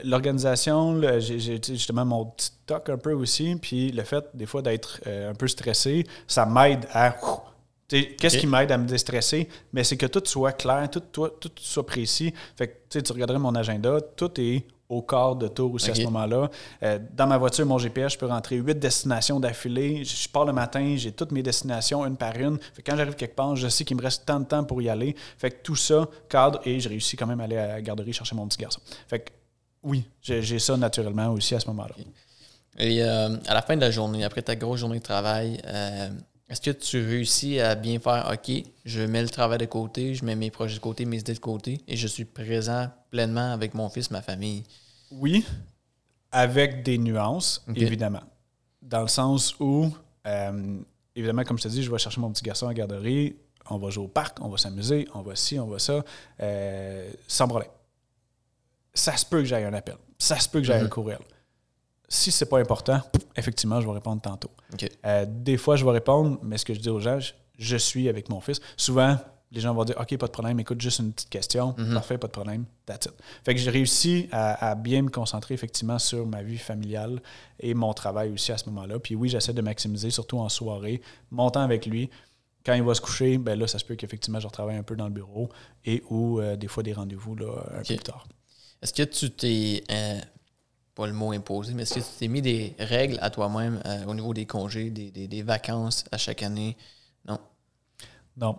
L'organisation, j'ai justement mon petit toc un peu aussi. Puis le fait, des fois, d'être euh, un peu stressé, ça m'aide à. Qu'est-ce qui m'aide à me déstresser? Mais c'est que tout soit clair, tout, tout, tout soit précis. Fait que tu regarderais mon agenda, tout est au quart de tour aussi à ce moment-là. Euh, dans ma voiture, mon GPS, je peux rentrer huit destinations d'affilée. Je je pars le matin, j'ai toutes mes destinations une par une. Fait que quand j'arrive quelque part, je sais qu'il me reste tant de temps pour y aller. Fait que tout ça cadre et je réussis quand même à aller à la garderie chercher mon petit garçon. Fait que oui, j'ai j'ai ça naturellement aussi à ce moment-là. Et euh, à la fin de la journée, après ta grosse journée de travail, euh, est-ce que tu réussis à bien faire OK, je mets le travail de côté, je mets mes projets de côté, mes idées de côté et je suis présent pleinement avec mon fils, ma famille? Oui, avec des nuances, évidemment. Dans le sens où, euh, évidemment, comme je te dis, je vais chercher mon petit garçon à la garderie, on va jouer au parc, on va s'amuser, on va ci, on va ça, euh, sans problème. Ça se peut que j'aille un appel. Ça se peut que j'aille Mhm. un courriel. Si c'est pas important, effectivement, je vais répondre tantôt. Euh, des fois, je vais répondre, mais ce que je dis aux gens, je, je suis avec mon fils. Souvent, les gens vont dire OK, pas de problème, écoute, juste une petite question. Mhm. Parfait, pas de problème. That's it. Fait que j'ai réussi à, à bien me concentrer effectivement sur ma vie familiale et mon travail aussi à ce moment-là. Puis oui, j'essaie de maximiser, surtout en soirée, mon temps avec lui. Quand il va se coucher, ben là, ça se peut qu'effectivement, je retravaille un peu dans le bureau et ou euh, des fois des rendez-vous là, un peu plus tard. Est-ce que tu t'es, euh, pas le mot imposé, mais est-ce que tu t'es mis des règles à toi-même euh, au niveau des congés, des, des- des vacances à chaque année? Non. Non.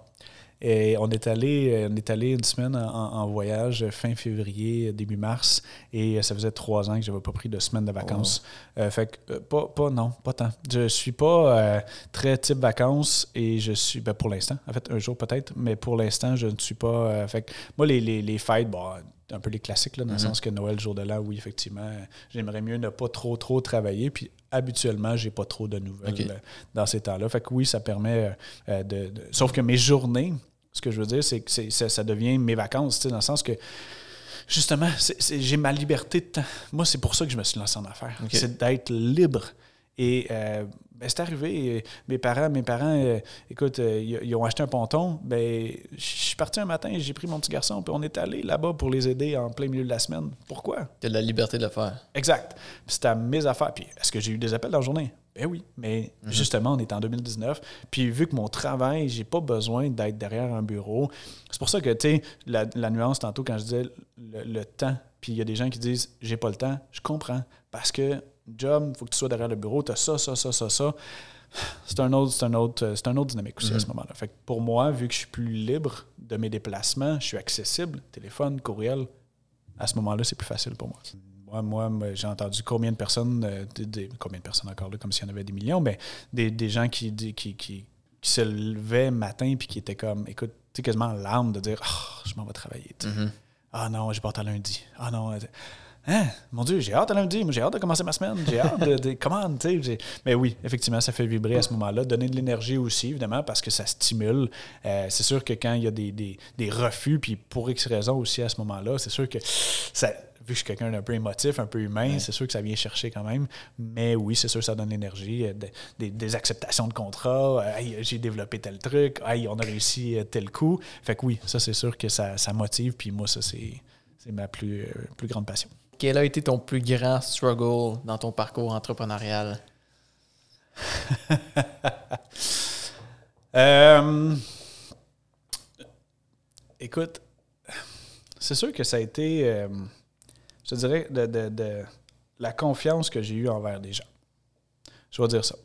Et on est allé, euh, on est allé une semaine en, en voyage fin février, début mars, et ça faisait trois ans que je n'avais pas pris de semaine de vacances. Euh, fait que, euh, pas, pas, non, pas tant. Je suis pas euh, très type vacances et je suis, ben pour l'instant, en fait, un jour peut-être, mais pour l'instant, je ne suis pas. euh, fait que moi, les, les, les fêtes, bon, un peu les classiques, là, dans le sens que Noël, jour de l'an, oui, effectivement, j'aimerais mieux ne pas trop, trop travailler. Puis habituellement, j'ai pas trop de nouvelles euh, dans ces temps-là. Fait que oui, ça permet euh, de, de- Sauf que mes journées, ce que je veux dire, c'est que ça, ça devient mes vacances, dans le sens que justement, j'ai ma liberté de temps. Moi, c'est pour ça que je me suis lancé en affaires. C'est d'être libre. Et euh, ben, c'est arrivé. euh, Mes parents, mes parents, euh, écoute, euh, ils, ont acheté un ponton. Ben, je suis parti un matin, j'ai pris mon petit garçon, puis on est allé là-bas pour les aider en plein milieu de la semaine. Pourquoi? Tu as de la liberté de le faire. Exact. Puis C'était à mes affaires. Puis est-ce que j'ai eu des appels dans la journée? Ben oui. Mais justement, on est en 2019. Puis vu que mon travail, j'ai pas besoin d'être derrière un bureau. C'est pour ça que, tu sais, la, la nuance tantôt quand je disais le, le temps, puis il y a des gens qui disent j'ai pas le temps, je comprends. Parce que job, il faut que tu sois derrière le bureau, tu as ça, ça, ça, ça, ça. C'est un autre, c'est un autre, c'est un autre dynamique aussi à ce moment-là. Fait que pour moi, vu que je suis plus libre de mes déplacements, je suis accessible, téléphone, courriel, à ce moment-là, c'est plus facile pour moi. Moi, moi, j'ai entendu combien de personnes, euh, des- des- combien de personnes encore là, comme s'il y en avait des millions, mais des, des gens qui, qui, qui, qui se levaient matin puis qui étaient comme, écoute, tu sais, quasiment en larmes de dire, Ah, je m'en vais travailler. Mhm. Ah non, je pars à lundi. Ah non. Hein? Mon Dieu, j'ai hâte de lundi, j'ai hâte de commencer ma semaine, j'ai hâte de, de comment, tu sais. Mais oui, effectivement, ça fait vibrer à ce moment-là. Donner de l'énergie aussi, évidemment, parce que ça stimule. Euh, c'est sûr que quand il y a des, des, des refus, puis pour X raisons aussi à ce moment-là, c'est sûr que ça, vu que je suis quelqu'un d'un peu émotif, un peu humain, c'est sûr que ça vient chercher quand même. Mais oui, c'est sûr que ça donne l'énergie. euh, Des, des acceptations de contrat. euh, Hey, j'ai développé tel truc. Hey, on a réussi tel coup. Fait que oui, ça, c'est sûr que ça, ça motive. Puis moi, ça, c'est c'est ma plus, euh, plus grande passion. Quel a été ton plus grand struggle dans ton parcours entrepreneurial? Euh, écoute, c'est sûr que ça a été, euh, je dirais, de, la confiance que j'ai eue envers les gens. Je vais dire ça.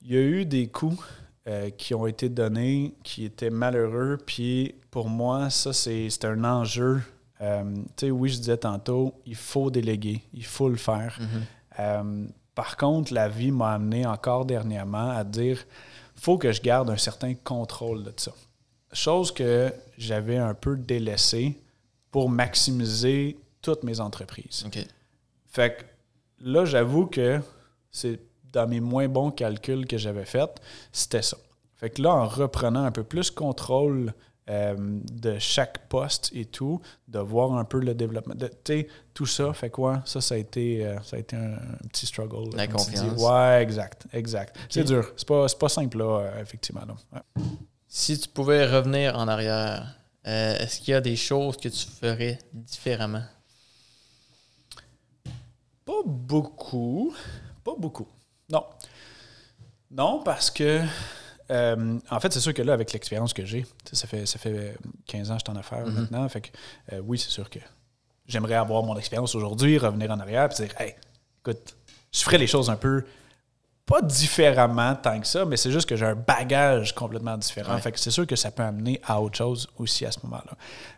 Il y a eu des coups euh, qui ont été donnés qui étaient malheureux, puis pour moi, ça, c'est un enjeu. Euh, tu sais, oui, je disais tantôt, il faut déléguer, il faut le faire. Euh, par contre, la vie m'a amené encore dernièrement à dire faut que je garde un certain contrôle de ça. Chose que j'avais un peu délaissée pour maximiser toutes mes entreprises. OK. Fait que là, j'avoue que c'est dans mes moins bons calculs que j'avais faits, c'était ça. Fait que là, en reprenant un peu plus contrôle euh, de chaque poste et tout, de voir un peu le développement, tu sais, tout ça, fait quoi? Ça, ça a été, euh, ça a été un, un petit struggle. La confiance. Ouais, exact, exact. C'est dur. C'est pas, pas simple, là, euh, effectivement. là. Ouais. Si tu pouvais revenir en arrière, est-ce qu'il y a des choses que tu ferais différemment? Pas beaucoup. Pas beaucoup. Non. Non, parce que. Euh, en fait, c'est sûr que là, avec l'expérience que j'ai, ça fait, ça fait 15 ans que je suis en affaires maintenant. Fait que, euh, oui, c'est sûr que j'aimerais avoir mon expérience aujourd'hui, revenir en arrière et dire Hey, écoute, je ferais les choses un peu. Pas différemment tant que ça, mais c'est juste que j'ai un bagage complètement différent. Ouais. Fait que c'est sûr que ça peut amener à autre chose aussi à ce moment-là.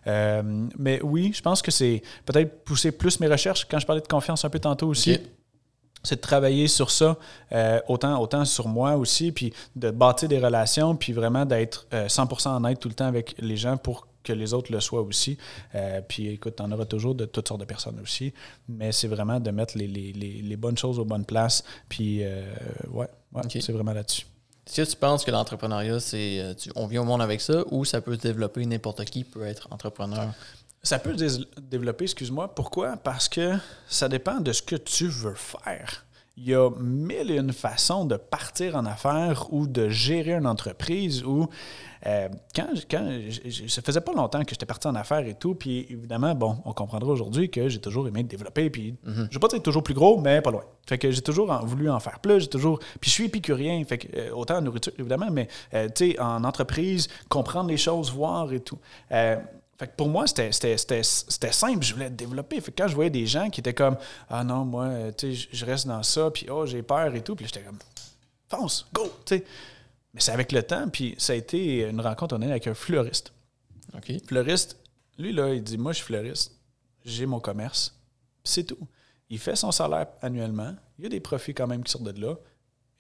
Euh, mais oui, je pense que c'est peut-être pousser plus mes recherches. Quand je parlais de confiance un peu tantôt aussi. C'est de travailler sur ça, euh, autant, autant sur moi aussi, puis de bâtir des relations, puis vraiment d'être euh, 100% honnête tout le temps avec les gens pour que les autres le soient aussi. Euh, puis écoute, tu en auras toujours de toutes sortes de personnes aussi, mais c'est vraiment de mettre les, les- les- les bonnes choses aux bonnes places, puis euh, ouais, c'est vraiment là-dessus. Est-ce que tu penses que l'entrepreneuriat, c'est on vient au monde avec ça ou ça peut se développer, n'importe qui peut être entrepreneur? Ça peut développer, excuse-moi. Pourquoi? Parce que ça dépend de ce que tu veux faire. Il y a mille et une façons de partir en affaires ou de gérer une entreprise ou euh, quand, quand j- j- ça faisait pas longtemps que j'étais parti en affaires et tout, puis évidemment, bon, on comprendra aujourd'hui que j'ai toujours aimé développer, puis je vais pas dire toujours plus gros, mais pas loin. Fait que j'ai toujours en- voulu en faire plus, j'ai toujours, puis je suis épicurien, fait que euh, autant en nourriture évidemment, mais euh, tu sais, en entreprise, comprendre les choses, voir et tout. Fait que pour moi, c'était- simple, je voulais développer. Fait que quand je voyais des gens qui étaient comme Ah non, moi, euh, tu sais, je- reste dans ça, puis oh, j'ai peur et tout, puis j'étais comme Fonce, go, tu sais. Mais c'est avec le temps, puis ça a été une rencontre, on est avec un fleuriste. OK. Fleuriste, lui, là, il dit Moi, je suis fleuriste, j'ai mon commerce, c'est tout. Il fait son salaire annuellement, il y a des profits quand même qui sortent de là.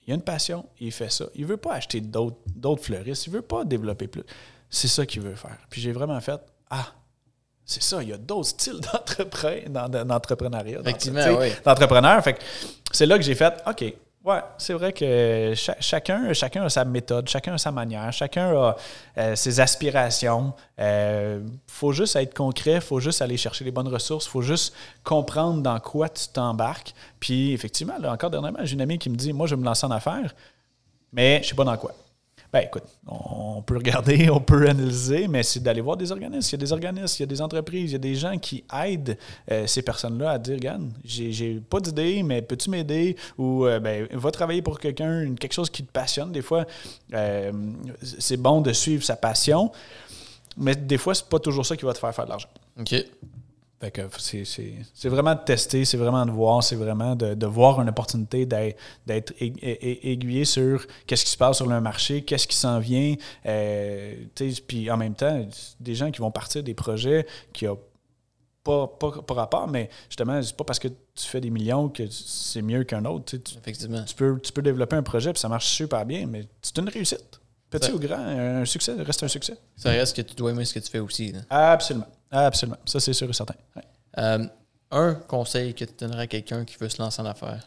Il a une passion, il fait ça. Il veut pas acheter d'autres d'autres fleuristes, il veut pas développer plus. C'est ça qu'il veut faire. Puis j'ai vraiment fait Ah, c'est ça, il y a d'autres styles d'entrepre- d'en- d'entrepreneuriat. Effectivement, oui. D'entrepreneur. Fait que c'est là que j'ai fait OK. Ouais, c'est vrai que cha- chacun, chacun a sa méthode, chacun a sa manière, chacun a euh, ses aspirations. Il faut juste être concret, faut juste aller chercher les bonnes ressources, faut juste comprendre dans quoi tu t'embarques. Puis effectivement, là, encore dernièrement, j'ai une amie qui me dit Moi, je vais me lancer en affaires, mais je sais pas dans quoi. Ben écoute, on peut regarder, on peut analyser, mais c'est d'aller voir des organismes. Il y a des organismes, il y a des entreprises, il y a des gens qui aident euh, ces personnes-là à dire Regarde, j'ai pas d'idée, mais peux-tu m'aider? Ou euh, ben, va travailler pour quelqu'un, quelque chose qui te passionne. Des fois, euh, c'est bon de suivre sa passion, mais des fois, c'est pas toujours ça qui va te faire faire de l'argent. OK. Fait que c'est, c'est- c'est vraiment de tester, c'est vraiment de voir, c'est vraiment de, de voir une opportunité d'être, d'être aig- aig- aiguillé sur qu'est-ce qui se passe sur le marché, qu'est-ce qui s'en vient. euh, puis en même temps, des gens qui vont partir des projets qui n'ont pas, pas, pas rapport, mais justement, c'est pas parce que tu fais des millions que c'est mieux qu'un autre. Tu- Effectivement. tu peux, tu peux développer un projet puis ça marche super bien, mais c'est une réussite. Petit ou grand, un succès reste un succès. Ça reste que tu dois aimer ce que tu fais aussi. là. Absolument. Absolument. Ça, c'est sûr et certain. Ouais. Euh, un conseil que tu donnerais à quelqu'un qui veut se lancer en affaires?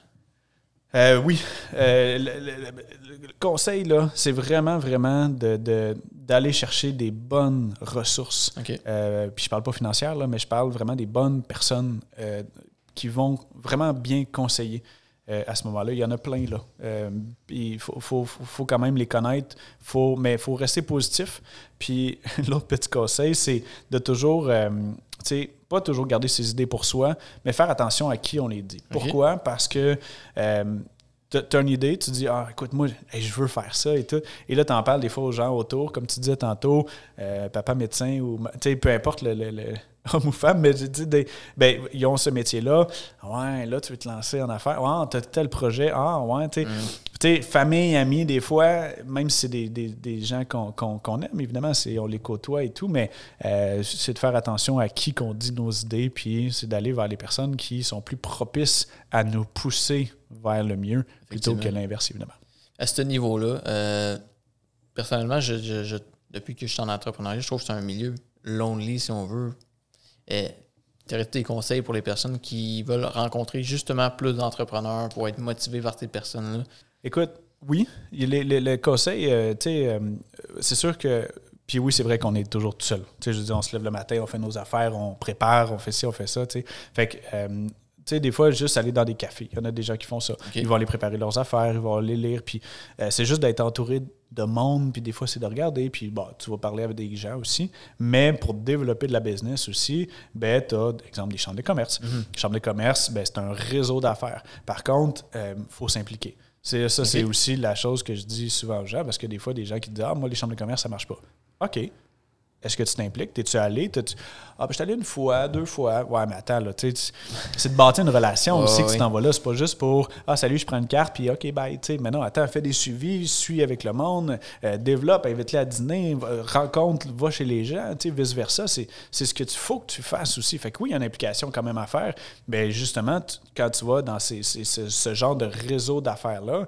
Euh, oui. Euh, le, conseil, là, c'est vraiment, vraiment de, d'aller chercher des bonnes ressources. Euh, puis je parle pas financière, là, mais je parle vraiment des bonnes personnes qui vont vraiment bien conseiller. À ce moment-là. Il y en a plein, là. il faut, faut, faut, quand même les connaître, faut, mais il faut rester positif. Puis l'autre petit conseil, c'est de toujours, tu sais, pas toujours garder ses idées pour soi, mais faire attention à qui on les dit. Pourquoi? Parce que euh, tu as une idée, tu dis Ah, écoute, moi, je veux faire ça et tout. Et là, tu en parles des fois aux gens autour, comme tu disais tantôt, euh, papa médecin ou peu importe le, homme ou femme, mais je dis, ben, ils ont ce métier-là. Ouais, là, tu veux te lancer en affaires. Ouais, tu as tel projet. Ah, ouais, tu sais. Mm. famille, amis, des fois, même si c'est des, des, gens qu'on aime, évidemment, on les côtoie et tout, mais euh, c'est de faire attention à qui qu'on dit nos idées, puis c'est d'aller vers les personnes qui sont plus propices à nous pousser vers le mieux plutôt que l'inverse, évidemment. À ce niveau-là, euh, personnellement, je, depuis que je suis en entrepreneuriat, je trouve que c'est un milieu lonely, si on veut et tu des conseils pour les personnes qui veulent rencontrer justement plus d'entrepreneurs pour être motivés par ces personnes-là? Écoute, oui. Les, conseils, euh, tu sais, euh, c'est sûr que. Puis oui, c'est vrai qu'on est toujours tout seul. Tu sais, je veux dire, on se lève le matin, on fait nos affaires, on prépare, on fait ci, on fait ça, tu sais. Fait que. Euh, tu sais, des fois, juste aller dans des cafés. Il y en a des gens qui font ça. Ils vont aller préparer leurs affaires, ils vont aller lire. Puis c'est juste d'être entouré de monde, puis des fois, c'est de regarder, puis bon, tu vas parler avec des gens aussi. Mais pour développer de la business aussi, ben, tu as, exemple, des chambres de commerce. Mm Les chambres de commerce, ben, c'est un réseau d'affaires. Par contre, il euh, faut s'impliquer. C'est, ça, c'est aussi la chose que je dis souvent aux gens, parce que des fois, des gens qui disent Ah, moi, les chambres de commerce, ça marche pas. OK. Est-ce que tu t'impliques? T'es-tu allé? Ah, ben, je suis allé une fois, deux fois. Ouais, mais attends, là, tu c'est de bâtir une relation aussi que tu t'en vas là. C'est pas juste pour Ah, salut, je prends une carte, puis OK, bye. Tu sais, mais non, attends, fais des suivis, suis avec le monde, euh, développe, invite-les à dîner, rencontre, va chez les gens, tu sais, vice-versa. C'est, ce que tu faut que tu fasses aussi. Fait que oui, il y a une implication quand même à faire. Mais justement, quand tu vas dans ces, ce genre de réseau d'affaires-là,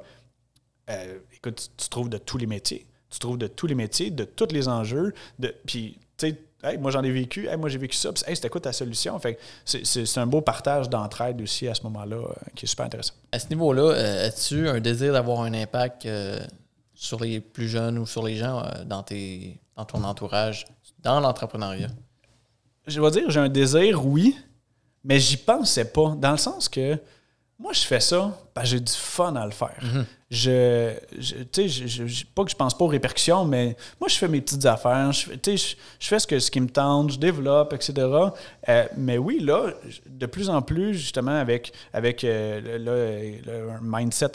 euh, écoute, tu trouves de tous les métiers tu trouves de tous les métiers, de tous les enjeux. De, puis, tu sais, moi j'en ai vécu, moi j'ai vécu ça, puis c'était quoi ta solution? Fait c'est un beau partage d'entraide aussi à ce moment-là euh, qui est super intéressant. À ce niveau-là, euh, as-tu un désir d'avoir un impact euh, sur les plus jeunes ou sur les gens dans, tes, dans ton entourage, dans l'entrepreneuriat? Je vais dire, j'ai un désir, oui, mais j'y pensais pas, dans le sens que moi, je fais ça parce que j'ai du fun à le faire. Mhm. Je, tu sais, pas que je pense pas aux répercussions, mais moi, je fais mes petites affaires. Je, je, je fais ce, que, ce qui me tente, je développe, etc. Euh, mais oui, là, de plus en plus, justement, avec, avec euh, le, Mindset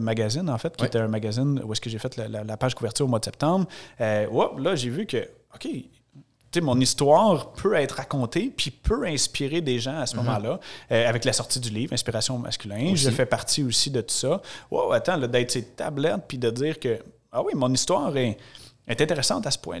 Magazine, en fait, qui était un magazine où est-ce que j'ai fait la, page couverture au mois de septembre, euh, là, j'ai vu que, OK, mon histoire peut être racontée puis peut inspirer des gens à ce mhm. moment-là. Euh, avec la sortie du livre, Inspiration masculin, je fais partie aussi de tout ça. Wow, attends, d'être ces tablettes puis de dire que, ah oui, mon histoire est, intéressante à ce point.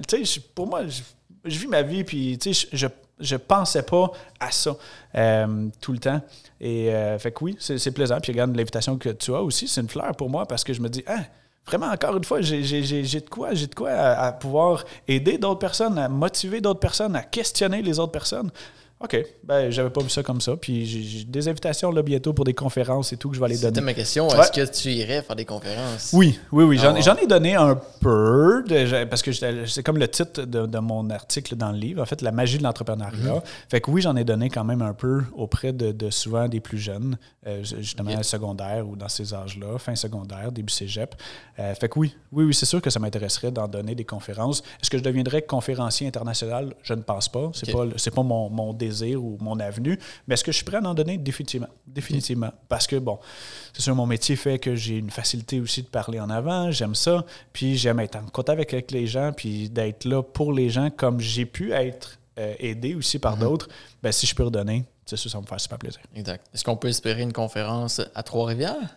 pour moi, je, vis ma vie puis je, je, pensais pas à ça euh, tout le temps. Et euh, fait que oui, c'est plaisant. Puis regarde l'invitation que tu as aussi, c'est une fleur pour moi parce que je me dis, ah, vraiment, encore une fois, j'ai de quoi, j'ai de quoi à, pouvoir aider d'autres personnes, à motiver d'autres personnes, à questionner les autres personnes. OK, ben j'avais pas vu ça comme ça. Puis j'ai des invitations là bientôt pour des conférences et tout que je vais aller donner. C'était ma question. Est-ce que tu irais faire des conférences? Oui, oui, oui. J'en ah. ai donné un peu parce que c'est comme le titre de, mon article dans le livre. En fait, la magie de l'entrepreneuriat. Mhm. Fait que oui, j'en ai donné quand même un peu auprès de, souvent des plus jeunes, euh, justement secondaire ou dans ces âges-là, fin secondaire, début cégep. Euh, fait que oui, oui, oui, c'est sûr que ça m'intéresserait d'en donner des conférences. Est-ce que je deviendrais conférencier international? Je ne pense pas. C'est pas, pas mon, mon désir ou mon avenue. Mais est-ce que je suis prêt à en donner? Définitivement. Définitivement. Parce que, bon, c'est sûr, mon métier fait que j'ai une facilité aussi de parler en avant. J'aime ça. Puis j'aime être en contact avec, les gens, puis d'être là pour les gens comme j'ai pu être euh, aidé aussi par mhm. d'autres. Ben, si je peux redonner, c'est sûr, ça va me faire super plaisir. Exact. Est-ce qu'on peut espérer une conférence à Trois-Rivières?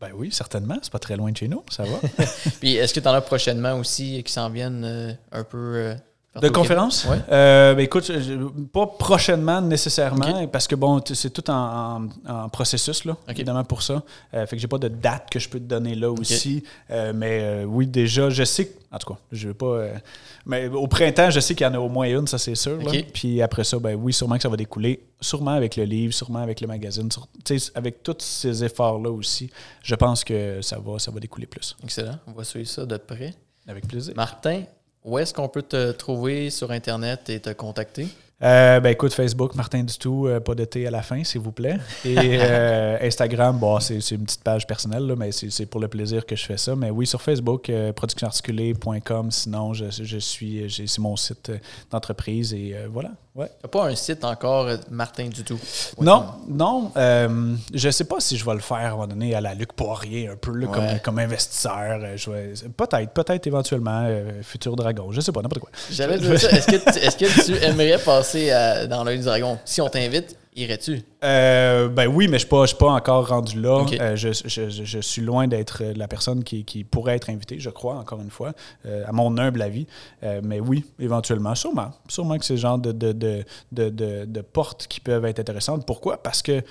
Ben oui, certainement. C'est pas très loin de chez nous, ça va. puis est-ce que tu en as prochainement aussi qui s'en viennent euh, un peu euh, De conférences? Oui. Euh, ben, écoute, pas prochainement nécessairement, parce que bon, c'est tout en, en- en processus, là, évidemment, pour ça. Euh, fait que j'ai pas de date que je peux te donner là aussi. Euh, mais euh, oui, déjà, je sais que, en tout cas, je veux pas. mais au printemps, je sais qu'il y en a au moins une, ça c'est sûr. là. Puis après ça, ben oui, sûrement que ça va découler. Sûrement avec le livre, sûrement avec le magazine. sur- avec tous ces efforts-là aussi, je pense que ça va, ça va découler plus. Excellent. On va suivre ça de près. Avec plaisir. Martin, où est-ce qu'on peut te trouver sur Internet et te contacter? Euh, ben écoute, Facebook, Martin du tout, euh, pas de thé à la fin, s'il vous plaît. Et euh, Instagram, bon, c'est une petite page personnelle, là, mais c'est pour le plaisir que je fais ça. Mais oui, sur Facebook, productionarticulée.com, sinon je, je suis, c'est mon site d'entreprise et voilà. Ouais. T'as pas un site encore, Martin du tout? Non, non, je sais pas si je vais le faire à un moment donné à la Luc Poirier, un peu là, comme, Ouais. comme investisseur. Peut-être, peut-être éventuellement, futur dragon, je sais pas, n'importe quoi. J'allais dire ça. Est-ce que, est-ce que tu aimerais passer à- dans l'œil du dragon? Si on t'invite, irais-tu? Euh, ben oui, mais je ne suis, pas- encore rendu là. Euh, je, je- je- je suis loin d'être euh, la personne qui, qui pourrait être invitée, je crois, encore une fois, euh, à mon humble avis. Euh, mais oui, éventuellement, sûrement. Sûrement que c'est le genre de, de, de, de, portes qui peuvent être intéressantes. Pourquoi? Parce que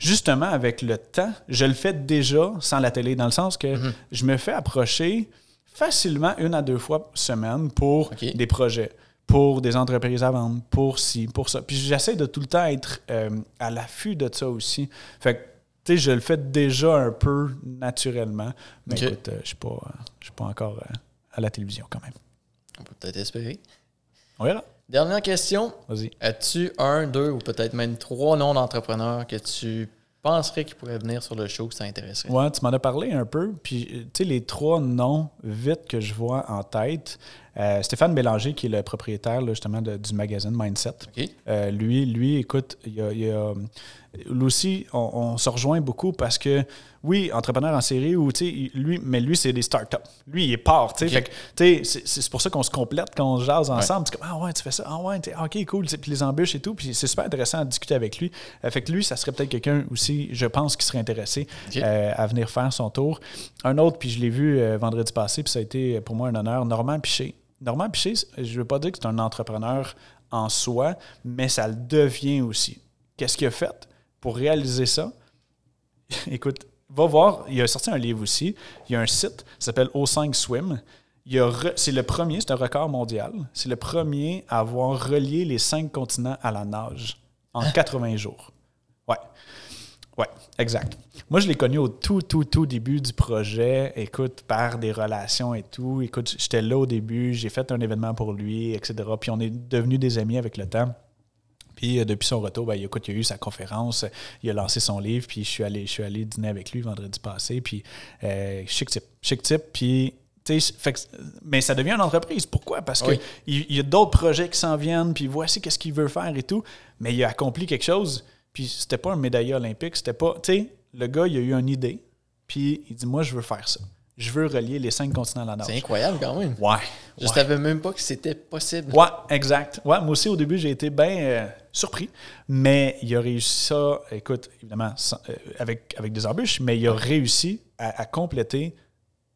justement, avec le temps, je le fais déjà sans la télé, dans le sens que je me fais approcher facilement une à deux fois semaine pour des projets, pour des entreprises à vendre, pour ci, pour ça. Puis j'essaie de tout le temps être euh, à l'affût de ça aussi. Fait que, tu sais, je le fais déjà un peu naturellement. Mais écoute, euh, je ne suis pas, euh, suis pas encore euh, à la télévision quand même. On peut peut-être espérer. On verra. Dernière question. Vas-y. As-tu un, deux ou peut-être même trois noms d'entrepreneurs que tu penserais qui pourraient venir sur le show que ça intéresserait? Ouais, tu m'en as parlé un peu. Puis, euh, tu sais, les trois noms vite que je vois en tête, euh, Stéphane Bélanger, qui est le propriétaire là, justement de- du magazine Mindset. Euh, lui, lui, écoute, il y a, il y a- lui aussi, on, on se rejoint beaucoup parce que, oui, entrepreneur en série, ou, tu sais, il- lui, mais lui, c'est des startups. Lui, il est part, tu sais. Ok. Fait que, tu sais, c'est- pour ça qu'on se complète quand on jase ensemble. C'est comme, ah ouais, tu fais ça, ah ouais, t'es- ok, cool. Puis les embûches et tout. Puis c'est super intéressant de discuter avec lui. Euh, fait que lui, ça serait peut-être quelqu'un aussi, je pense, qui serait intéressé euh, à venir faire son tour. Un autre, puis je l'ai vu euh, vendredi passé, puis ça a été pour moi un honneur, Normand Piché. Normand Piché, je ne veux pas dire que c'est un entrepreneur en soi, mais ça le devient aussi. Qu'est-ce qu'il a fait pour réaliser ça? Écoute, va voir, il a sorti un livre aussi. Il y a un site qui s'appelle O5 Swim. C'est le premier, c'est un record mondial. C'est le premier à avoir relié les cinq continents à la nage en 80 jours. Ouais. Ouais, exact. Moi, je l'ai connu au tout, tout, tout début du projet. Écoute, par des relations et tout. Écoute, j'étais là au début, j'ai fait un événement pour lui, etc. Puis on est devenus des amis avec le temps. Puis euh, depuis son retour, ben, il, écoute, il a eu sa conférence, il a lancé son livre, puis je suis allé, je suis allé dîner avec lui vendredi passé. Puis euh, chic type, chic type. Puis tu sais, fait que- mais ça devient une entreprise. Pourquoi? Parce Oui. qu'il il y a d'autres projets qui s'en viennent, puis voici qu'est-ce qu'il veut faire et tout. Mais il a accompli quelque chose, puis c'était pas un médaillé olympique, c'était pas. Tu sais, le gars, il a eu une idée, puis il dit Moi, je veux faire ça. Je veux relier les cinq continents à la nage. C'est incroyable quand même. Ouais. Je ouais. savais même pas que c'était possible. Ouais, exact. Ouais, moi aussi, au début, j'ai été bien euh, surpris. Mais il a réussi ça, écoute, évidemment, sans- euh, avec, avec des embûches, mais il a réussi à, à compléter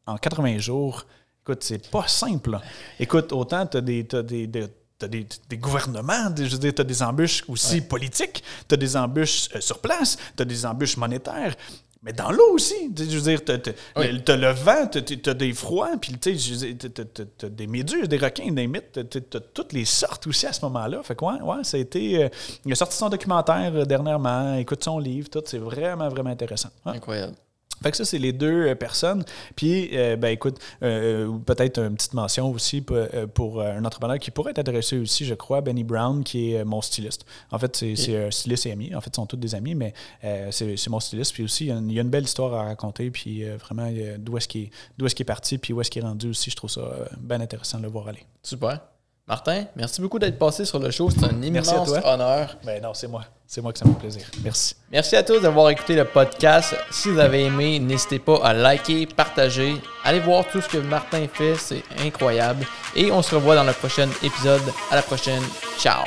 en 80 jours. Écoute, c'est pas simple. Écoute, autant tu as des. t'as des, des- t'as des, des gouvernements, des- je veux dire, tu as des embûches aussi politiques, tu as des embûches euh, sur place, tu as des embûches monétaires, mais dans l'eau aussi. Je veux dire, tu as, Oui. le vent, tu as des froids, puis t'as- t'as- t'as des méduses, des requins, des mythes, tu as toutes les sortes aussi à ce moment-là. Fait que ouais, ouais, ça a été. euh, il a sorti son documentaire euh, dernièrement, écoute son livre, tout, c'est vraiment, vraiment intéressant. Incroyable. Fait que ça, c'est les deux euh, personnes. Puis, euh, ben écoute, euh, peut-être une petite mention aussi pour, un entrepreneur qui pourrait être intéressé aussi, je crois, Benny Brown, qui est mon styliste. En fait, c'est un styliste et ami. En fait, ils sont tous des amis, mais c'est mon styliste. Puis aussi, il y, a une, belle histoire à raconter. Puis vraiment, d'où est-ce qu'il est, est parti, puis où est-ce qu'il est rendu aussi. Je trouve ça bien intéressant de le voir aller. Super. Martin, merci beaucoup d'être passé sur le show. C'est un immense Merci à toi. honneur. Ben non, c'est moi. C'est moi que ça me fait plaisir. Merci. Merci à tous d'avoir écouté le podcast. Si vous avez aimé, n'hésitez pas à liker, partager. Allez voir tout ce que Martin fait, c'est incroyable. Et on se revoit dans le prochain épisode. À la prochaine. Ciao.